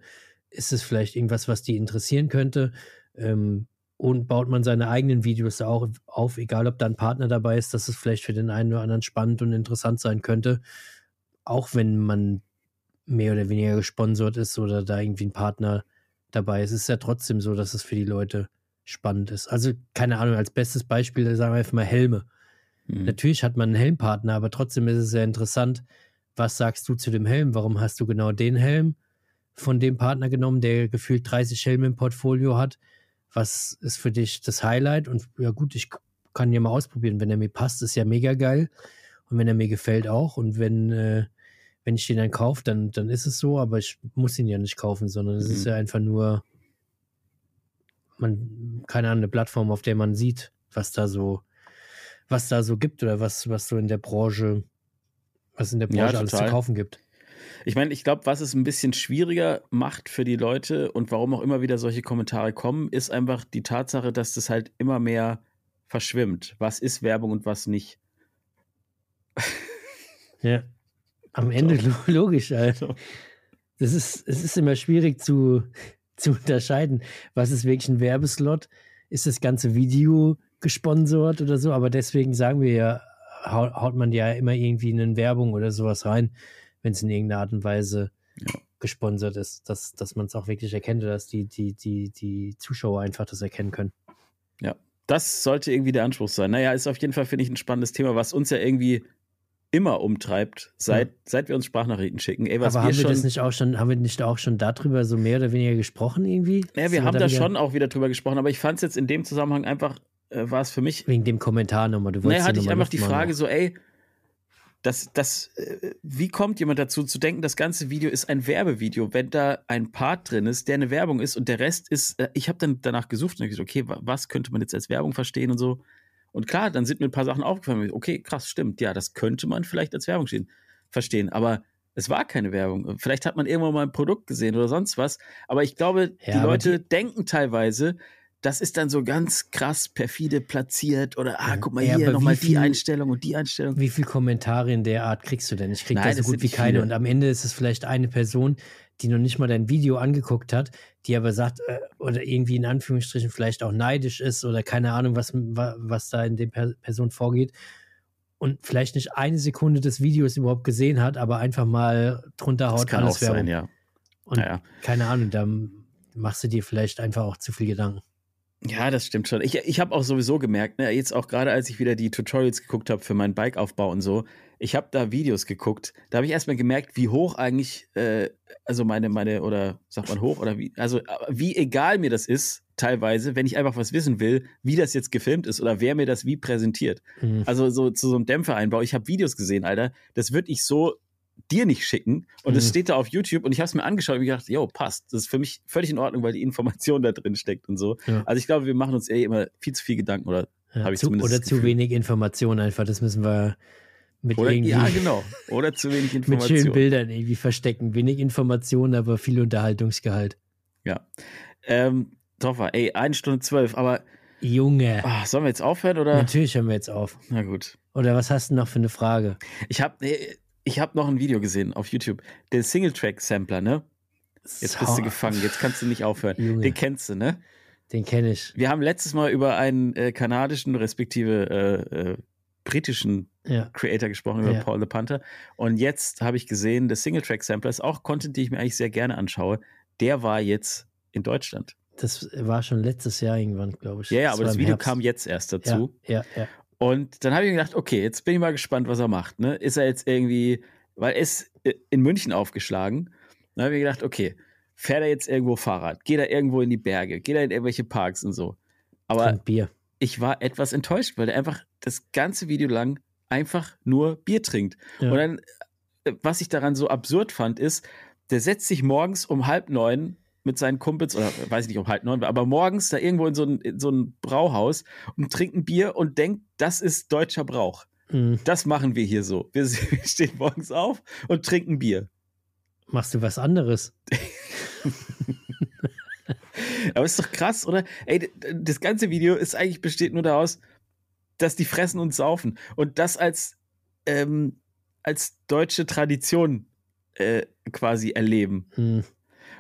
ist es vielleicht irgendwas, was die interessieren könnte? Ähm, und baut man seine eigenen Videos auch auf, egal ob da ein Partner dabei ist, dass es vielleicht für den einen oder anderen spannend und interessant sein könnte, auch wenn man mehr oder weniger gesponsert ist oder da irgendwie ein Partner dabei ist, ist es ja trotzdem so, dass es für die Leute spannend ist. Also, keine Ahnung, als bestes Beispiel sagen wir einfach mal Helme. Mhm. Natürlich hat man einen Helmpartner, aber trotzdem ist es sehr interessant. Was sagst du zu dem Helm? Warum hast du genau den Helm? von dem Partner genommen, der gefühlt 30 Helme im Portfolio hat. Was ist für dich das Highlight? Und ja gut, ich kann ja mal ausprobieren. Wenn er mir passt, ist ja mega geil. Und wenn er mir gefällt auch. Und wenn, äh, wenn ich den dann kaufe, dann, dann ist es so. Aber ich muss ihn ja nicht kaufen, sondern es mhm. ist ja einfach nur, man, keine Ahnung, eine Plattform, auf der man sieht, was da so, was da so gibt oder was, was so in der Branche, was in der Branche ja, alles zu kaufen gibt. Ich meine, ich glaube, was es ein bisschen schwieriger macht für die Leute und warum auch immer wieder solche Kommentare kommen, ist einfach die Tatsache, dass das halt immer mehr verschwimmt. Was ist Werbung und was nicht? Ja. Am Ende logisch, also. Das ist, es ist immer schwierig zu, zu unterscheiden, was ist wirklich ein Werbeslot? Ist das ganze Video gesponsert oder so? Aber deswegen sagen wir ja, haut man ja immer irgendwie in eine Werbung oder sowas rein wenn es in irgendeiner Art und Weise ja. gesponsert ist, dass, dass man es auch wirklich erkennt, dass die, die, die, die Zuschauer einfach das erkennen können. Ja, das sollte irgendwie der Anspruch sein. Naja, ist auf jeden Fall, finde ich, ein spannendes Thema, was uns ja irgendwie immer umtreibt, seit, ja. seit wir uns Sprachnachrichten schicken. Ey, Aber haben wir das nicht auch schon, haben wir nicht auch schon darüber so mehr oder weniger gesprochen irgendwie? Naja, wir haben da schon auch wieder drüber gesprochen, aber ich fand es jetzt in dem Zusammenhang einfach, äh, war es für mich. Wegen dem Kommentar nochmal, du wolltest. Naja, hatte ich einfach die Frage so, ey, das, das, äh, wie kommt jemand dazu zu denken, das ganze Video ist ein Werbevideo, wenn da ein Part drin ist, der eine Werbung ist und der Rest ist, äh, ich habe dann danach gesucht und gesagt, okay, was könnte man jetzt als Werbung verstehen und so. Und klar, dann sind mir ein paar Sachen aufgefallen. Okay, krass, stimmt, ja, das könnte man vielleicht als Werbung stehen, verstehen. Aber Es war keine Werbung. Vielleicht hat man irgendwann mal ein Produkt gesehen oder sonst was. Aber ich glaube, Ja, die Leute die- denken teilweise, das ist dann so ganz krass perfide platziert oder, ah, guck mal Ja, hier nochmal die Einstellung und die Einstellung. Wie viele Kommentare in der Art kriegst du denn? Ich krieg Nein, da das so gut wie keine. viele. Und am Ende ist es vielleicht eine Person, die noch nicht mal dein Video angeguckt hat, die aber sagt, äh, oder irgendwie in Anführungsstrichen vielleicht auch neidisch ist oder keine Ahnung, was, wa- was da in der per Person vorgeht. Und vielleicht nicht eine Sekunde des Videos überhaupt gesehen hat, aber einfach mal drunter Das haut kann auch alles Werbung. sein, ja. Und Naja. keine Ahnung, da machst du dir vielleicht einfach auch zu viel Gedanken. Ja, das stimmt schon. Ich, ich habe auch sowieso gemerkt, ne, jetzt auch gerade als ich wieder die Tutorials geguckt habe für meinen Bikeaufbau und so, ich habe da Videos geguckt. Da habe ich erstmal gemerkt, wie hoch eigentlich, äh, also meine, meine, oder sagt man hoch oder wie, also äh, wie egal mir das ist, teilweise, wenn ich einfach was wissen will, wie das jetzt gefilmt ist oder wer mir das wie präsentiert. Mhm. Also so zu so einem Dämpfereinbau. Ich habe Videos gesehen, Alter. Das würde ich so dir nicht schicken. Und es Mhm. steht da auf YouTube und ich habe es mir angeschaut und gedacht, yo, passt. Das ist für mich völlig in Ordnung, weil die Information da drin steckt und so. Ja. Also ich glaube, wir machen uns eh immer viel zu viel Gedanken oder Ja, hab ich zu, zumindest oder zu wenig Informationen einfach. Das müssen wir mit oder irgendwie ja, genau. Oder zu wenig mit schönen. Bildern irgendwie verstecken. Wenig Informationen, aber viel Unterhaltungsgehalt. Ja. Ähm, Toffer, ey, eine Stunde zwölf, aber Junge. ah, sollen wir jetzt aufhören oder? Natürlich hören wir jetzt auf. Na gut. Oder was hast du noch für eine Frage? Ich habe ich hab noch ein Video gesehen auf YouTube. Der Singletrack-Sampler, ne? Jetzt bist du gefangen, jetzt kannst du nicht aufhören. Junge. Den kennst du, ne? Den kenne ich. Wir haben letztes Mal über einen äh, kanadischen, respektive äh, äh, britischen Ja. Creator gesprochen, über Ja. Paul the Panther. Und jetzt habe ich gesehen, der Single-Track-Sampler ist auch Content, den ich mir eigentlich sehr gerne anschaue. Der war jetzt in Deutschland. Das war schon letztes Jahr irgendwann, glaube ich. Ja, ja, aber war das Video Herbst. kam jetzt erst dazu. Ja, ja, ja. Und dann habe ich gedacht, okay, jetzt bin ich mal gespannt, was er macht. Ne? Ist er jetzt irgendwie, weil er ist äh, in München aufgeschlagen. Dann habe ich gedacht, okay, fährt er jetzt irgendwo Fahrrad? Geht er irgendwo in die Berge? Geht er in irgendwelche Parks und so? Aber ich war etwas enttäuscht, weil er einfach das ganze Video lang einfach nur Bier trinkt. Ja. Und dann, äh, was ich daran so absurd fand, ist, der setzt sich morgens um halb neun mit seinen Kumpels, oder weiß ich nicht, um halb neun, aber morgens da irgendwo in so ein, in so ein Brauhaus und trinkt ein Bier und denkt, das ist deutscher Brauch. Mhm. Das machen wir hier so. Wir, wir stehen morgens auf und trinken Bier. Machst du was anderes? Aber ist doch krass, oder? Ey, das ganze Video ist eigentlich besteht nur daraus, dass die fressen und saufen. Und das als, ähm, als deutsche Tradition äh, quasi erleben. Mhm.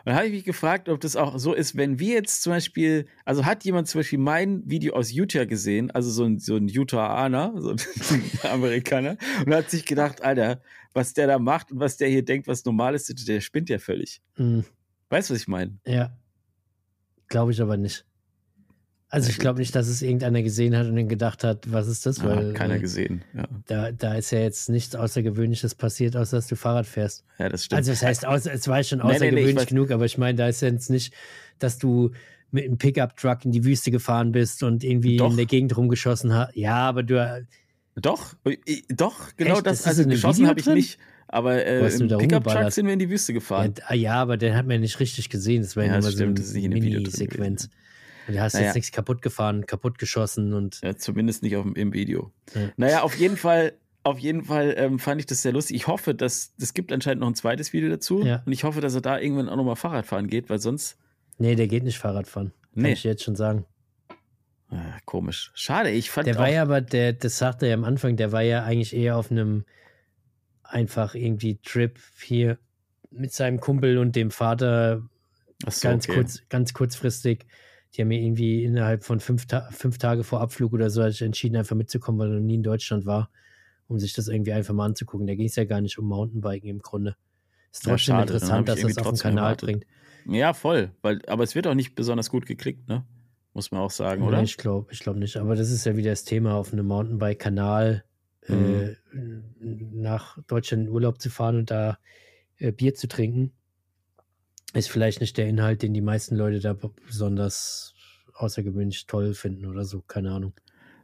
Und habe ich mich gefragt, ob das auch so ist, wenn wir jetzt zum Beispiel, also hat jemand zum Beispiel mein Video aus Utah gesehen, also so ein, so ein Utah-Aner, so ein Amerikaner, und hat sich gedacht, Alter, was der da macht und was der hier denkt, was normal ist, der spinnt ja völlig. Mhm. Weißt du, was ich meine? Ja. Glaube ich aber nicht. Also ich glaube nicht, dass es irgendeiner gesehen hat und dann gedacht hat, was ist das? Weil, Hat keiner weil gesehen. Ja. da, da ist ja jetzt nichts Außergewöhnliches passiert, außer dass du Fahrrad fährst. ja, das stimmt. Also es heißt, außer, es war schon Nee, nee, nee, außergewöhnlich weiß- genug, aber ich meine, da ist jetzt nicht, dass du mit einem Pickup-Truck in die Wüste gefahren bist und irgendwie Doch. in der Gegend rumgeschossen hast. Ja, aber du, Doch, ich- doch, genau Echt? das. Das ist Also geschossen habe ich nicht. Aber äh, im Pickup-Truck sind wir in die Wüste ja, gefahren. d- ja, aber den hat man nicht richtig gesehen. Das war ja, Ja, nur das mal so das eine Mini-Sequenz. Du hast Naja. jetzt nichts kaputt gefahren, kaputt geschossen und Ja, zumindest nicht auf, im Video. Ja. Naja, auf jeden Fall, auf jeden Fall ähm, fand ich das sehr lustig. Ich hoffe, dass es gibt anscheinend noch ein zweites Video dazu. Ja. Und ich hoffe, dass er da irgendwann auch nochmal Fahrrad fahren geht, weil sonst. nee, der geht nicht Fahrrad fahren. Kann Nee. ich jetzt schon sagen. Ah, komisch. Schade, ich fand Der auch, war ja aber, der, das sagte er ja am Anfang, der war ja eigentlich eher auf einem einfach irgendwie Trip hier mit seinem Kumpel und dem Vater so, ganz okay. kurz, ganz kurzfristig. Die haben mir irgendwie innerhalb von fünf, Ta fünf Tage vor Abflug oder so entschieden, einfach mitzukommen, weil er noch nie in Deutschland war, um sich das irgendwie einfach mal anzugucken. Da ging es ja gar nicht um Mountainbiken im Grunde. Ist Ja, trotzdem schade, dann interessant, dass das auf den Kanal erwartet. bringt. Ja, voll. Weil, aber es wird auch nicht besonders gut geklickt, ne? Muss man auch sagen, oder? Nee, ich glaube ich glaub nicht. Aber das ist ja wieder das Thema, auf einem Mountainbike-Kanal Mhm. äh, nach Deutschland in Urlaub zu fahren und da äh, Bier zu trinken. Ist vielleicht nicht der Inhalt, den die meisten Leute da besonders außergewöhnlich toll finden oder so. Keine Ahnung.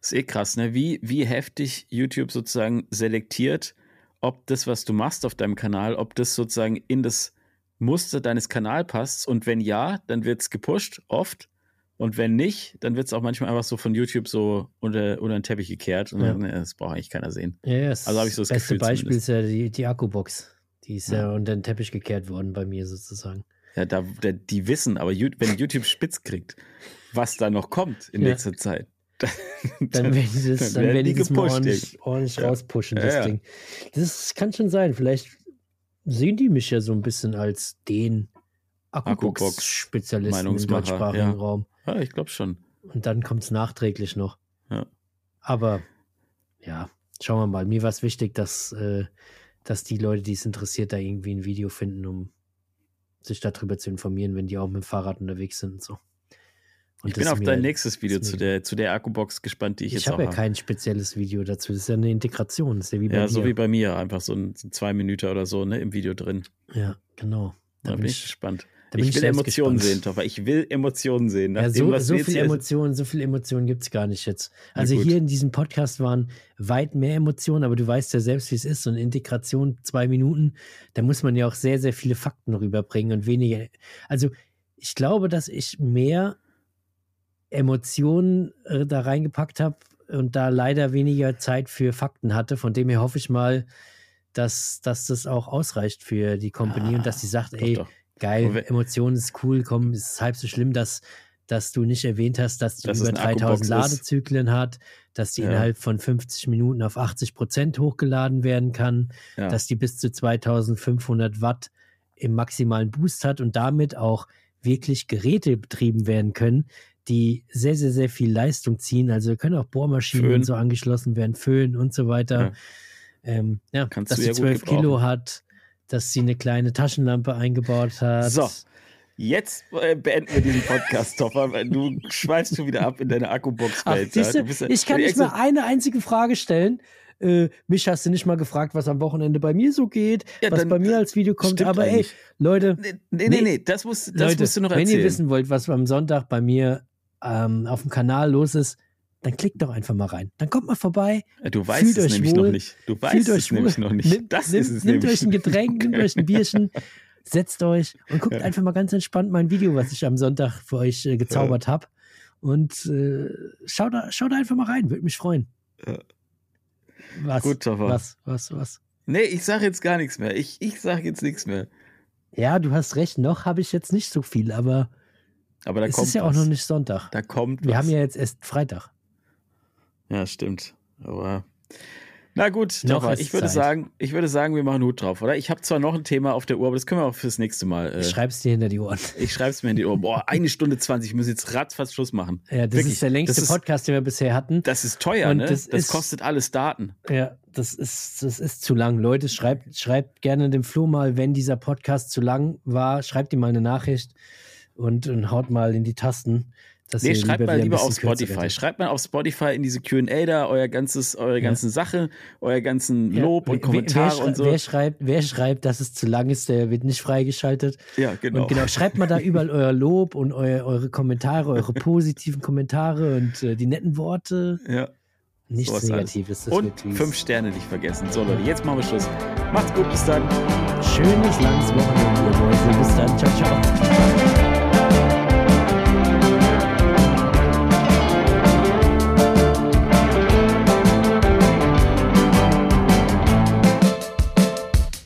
Ist eh krass, ne? Wie, wie heftig YouTube sozusagen selektiert, ob das, was du machst auf deinem Kanal, ob das sozusagen in das Muster deines Kanals passt. Und wenn ja, dann wird es gepusht, oft. Und wenn nicht, dann wird es auch manchmal einfach so von YouTube so unter, unter den Teppich gekehrt. Und Ja. dann, ne, das braucht eigentlich keiner sehen. Ja, ja, das Also hab ich so das beste Gefühl Beispiel zumindest. ist ja die, die Akkubox. Die ist ja, unter den Teppich gekehrt worden bei mir sozusagen. Ja, da, da, die wissen, aber wenn YouTube spitz kriegt, was da noch kommt in Ja. nächster Zeit, dann, Dann werden die das, dann werden werden die das gepusht, ordentlich, ordentlich Ja. rauspushen, das ja. Ding. Das kann schon sein. Vielleicht sehen die mich ja so ein bisschen als den Akkubox-Spezialisten im deutschsprachigen ja. Raum. Ja, ich glaube schon. Und dann kommt es nachträglich noch. Ja. Aber ja, schauen wir mal. Mir war es wichtig, dass, äh, dass die Leute, die es interessiert, da irgendwie ein Video finden, um sich darüber zu informieren, wenn die auch mit dem Fahrrad unterwegs sind und so. Und Ich bin auf dein nächstes Video zu der, zu der Akkubox gespannt, die ich, Ich, jetzt auch habe ja habe. kein spezielles Video dazu. Das ist ja eine Integration. Das ist ja wie bei Ja, so wie bei mir, einfach so ein, zwei Minuten oder so ne, im Video drin. Ja, genau. Da bin ich gespannt. Da Ich will Emotionen gespannt. sehen, Toffer. Ich will Emotionen sehen. Ja, Nach dem, so, was so wir jetzt viel hier- Emotionen, so viel Emotionen gibt es gar nicht jetzt. Also hier in diesem Podcast waren weit mehr Emotionen, aber du weißt ja selbst, wie es ist. So eine Integration, zwei Minuten, da muss man ja auch sehr, sehr viele Fakten rüberbringen und weniger. Also ich glaube, dass ich mehr Emotionen äh, da reingepackt habe und da leider weniger Zeit für Fakten hatte. Von dem her hoffe ich mal, dass, dass das auch ausreicht für die Company und dass sie sagt, Doch, ey, doch. Geil, wenn- Emotionen ist cool, komm, es ist halb so schlimm, dass, dass du nicht erwähnt hast, dass die Dass über eine 3000 Akkubox ist. Ladezyklen hat, dass die Ja. innerhalb von 50 Minuten auf 80 Prozent hochgeladen werden kann, Ja. dass die bis zu 2500 Watt im maximalen Boost hat und damit auch wirklich Geräte betrieben werden können, die sehr, sehr, sehr viel Leistung ziehen. Also können auch Bohrmaschinen Föhn. so angeschlossen werden, Föhn und so weiter. Ja. Ähm, ja, dass sie ja gut 12 Kilo hat, dass sie eine kleine Taschenlampe eingebaut hat. So, jetzt äh, beenden wir diesen Podcast, Toffer, weil du schweifst schon wieder ab in deine Akkubox-Welt. ja- ich kann nicht mal eine einzige Frage stellen. Äh, mich hast du nicht mal gefragt, was am Wochenende bei mir so geht, Ja, was dann, bei mir als Video kommt. Aber ey, eigentlich. Leute, Nee, nee, nee, Nee. das, musst, das Leute, musst du noch wenn erzählen. ihr wissen wollt, was am Sonntag bei mir ähm, auf dem Kanal los ist, dann klickt doch einfach mal rein. Dann kommt mal vorbei, du weißt fühlt es euch nämlich wohl, noch nicht. Du weißt es euch nämlich wohl, noch nicht. Nimmt, das nimmt, ist es nimmt nämlich. euch ein Getränk, nimmt euch ein Bierchen, setzt euch und guckt Ja. einfach mal ganz entspannt mein Video, was ich am Sonntag für euch äh, gezaubert habe. Und äh, schaut, da, schaut da einfach mal rein, würde mich freuen. Ja. Was? Gut, Toffer. was? Was? Was? Nee, ich sage jetzt gar nichts mehr. Ich, ich sage jetzt nichts mehr. Ja, du hast recht, noch habe ich jetzt nicht so viel, aber Aber da es kommt ist ja was. auch noch nicht Sonntag. Da kommt Wir was. haben ja jetzt erst Freitag. Ja, stimmt. Aber na gut, Noch ist ich würde Zeit. sagen, ich würde sagen, wir machen Hut drauf, oder? Ich habe zwar noch ein Thema auf der Uhr, aber das können wir auch fürs nächste Mal. Äh, Ich schreib's dir hinter die Ohren. ich schreibe es mir in die Ohren. Boah, eine Stunde 20, ich muss jetzt ratzfatz Schluss machen. Ja, das Wirklich, ist der längste ist- Podcast, den wir bisher hatten. Das ist teuer, Und ne? das Das, ist- kostet alles Daten. Ja, das ist, das ist zu lang. Leute, schreibt, schreibt gerne dem Flo mal, wenn dieser Podcast zu lang war, schreibt ihm mal eine Nachricht und, und haut mal in die Tasten. Dass Nee, schreibt lieber mal lieber auf Spotify. Schreibt mal auf Spotify in diese QA da euer ganzes, eure Ja. ganzen Sachen, euer ganzen Ja, Lob wer- und Kommentare wer, wer, und so. Wer schreibt, wer schreibt, dass es zu lang ist, der wird nicht freigeschaltet. ja, genau. Und genau, schreibt mal da überall euer Lob und eu, eure Kommentare, eure positiven Kommentare und äh, die netten Worte. Ja. Nichts alles. Negatives. Das Und fünf Sterne nicht vergessen. So, Leute, jetzt machen wir Schluss. Macht's gut, bis dann. schönes, langes Wochenende, Mäuse. Bis dann. Ciao, ciao.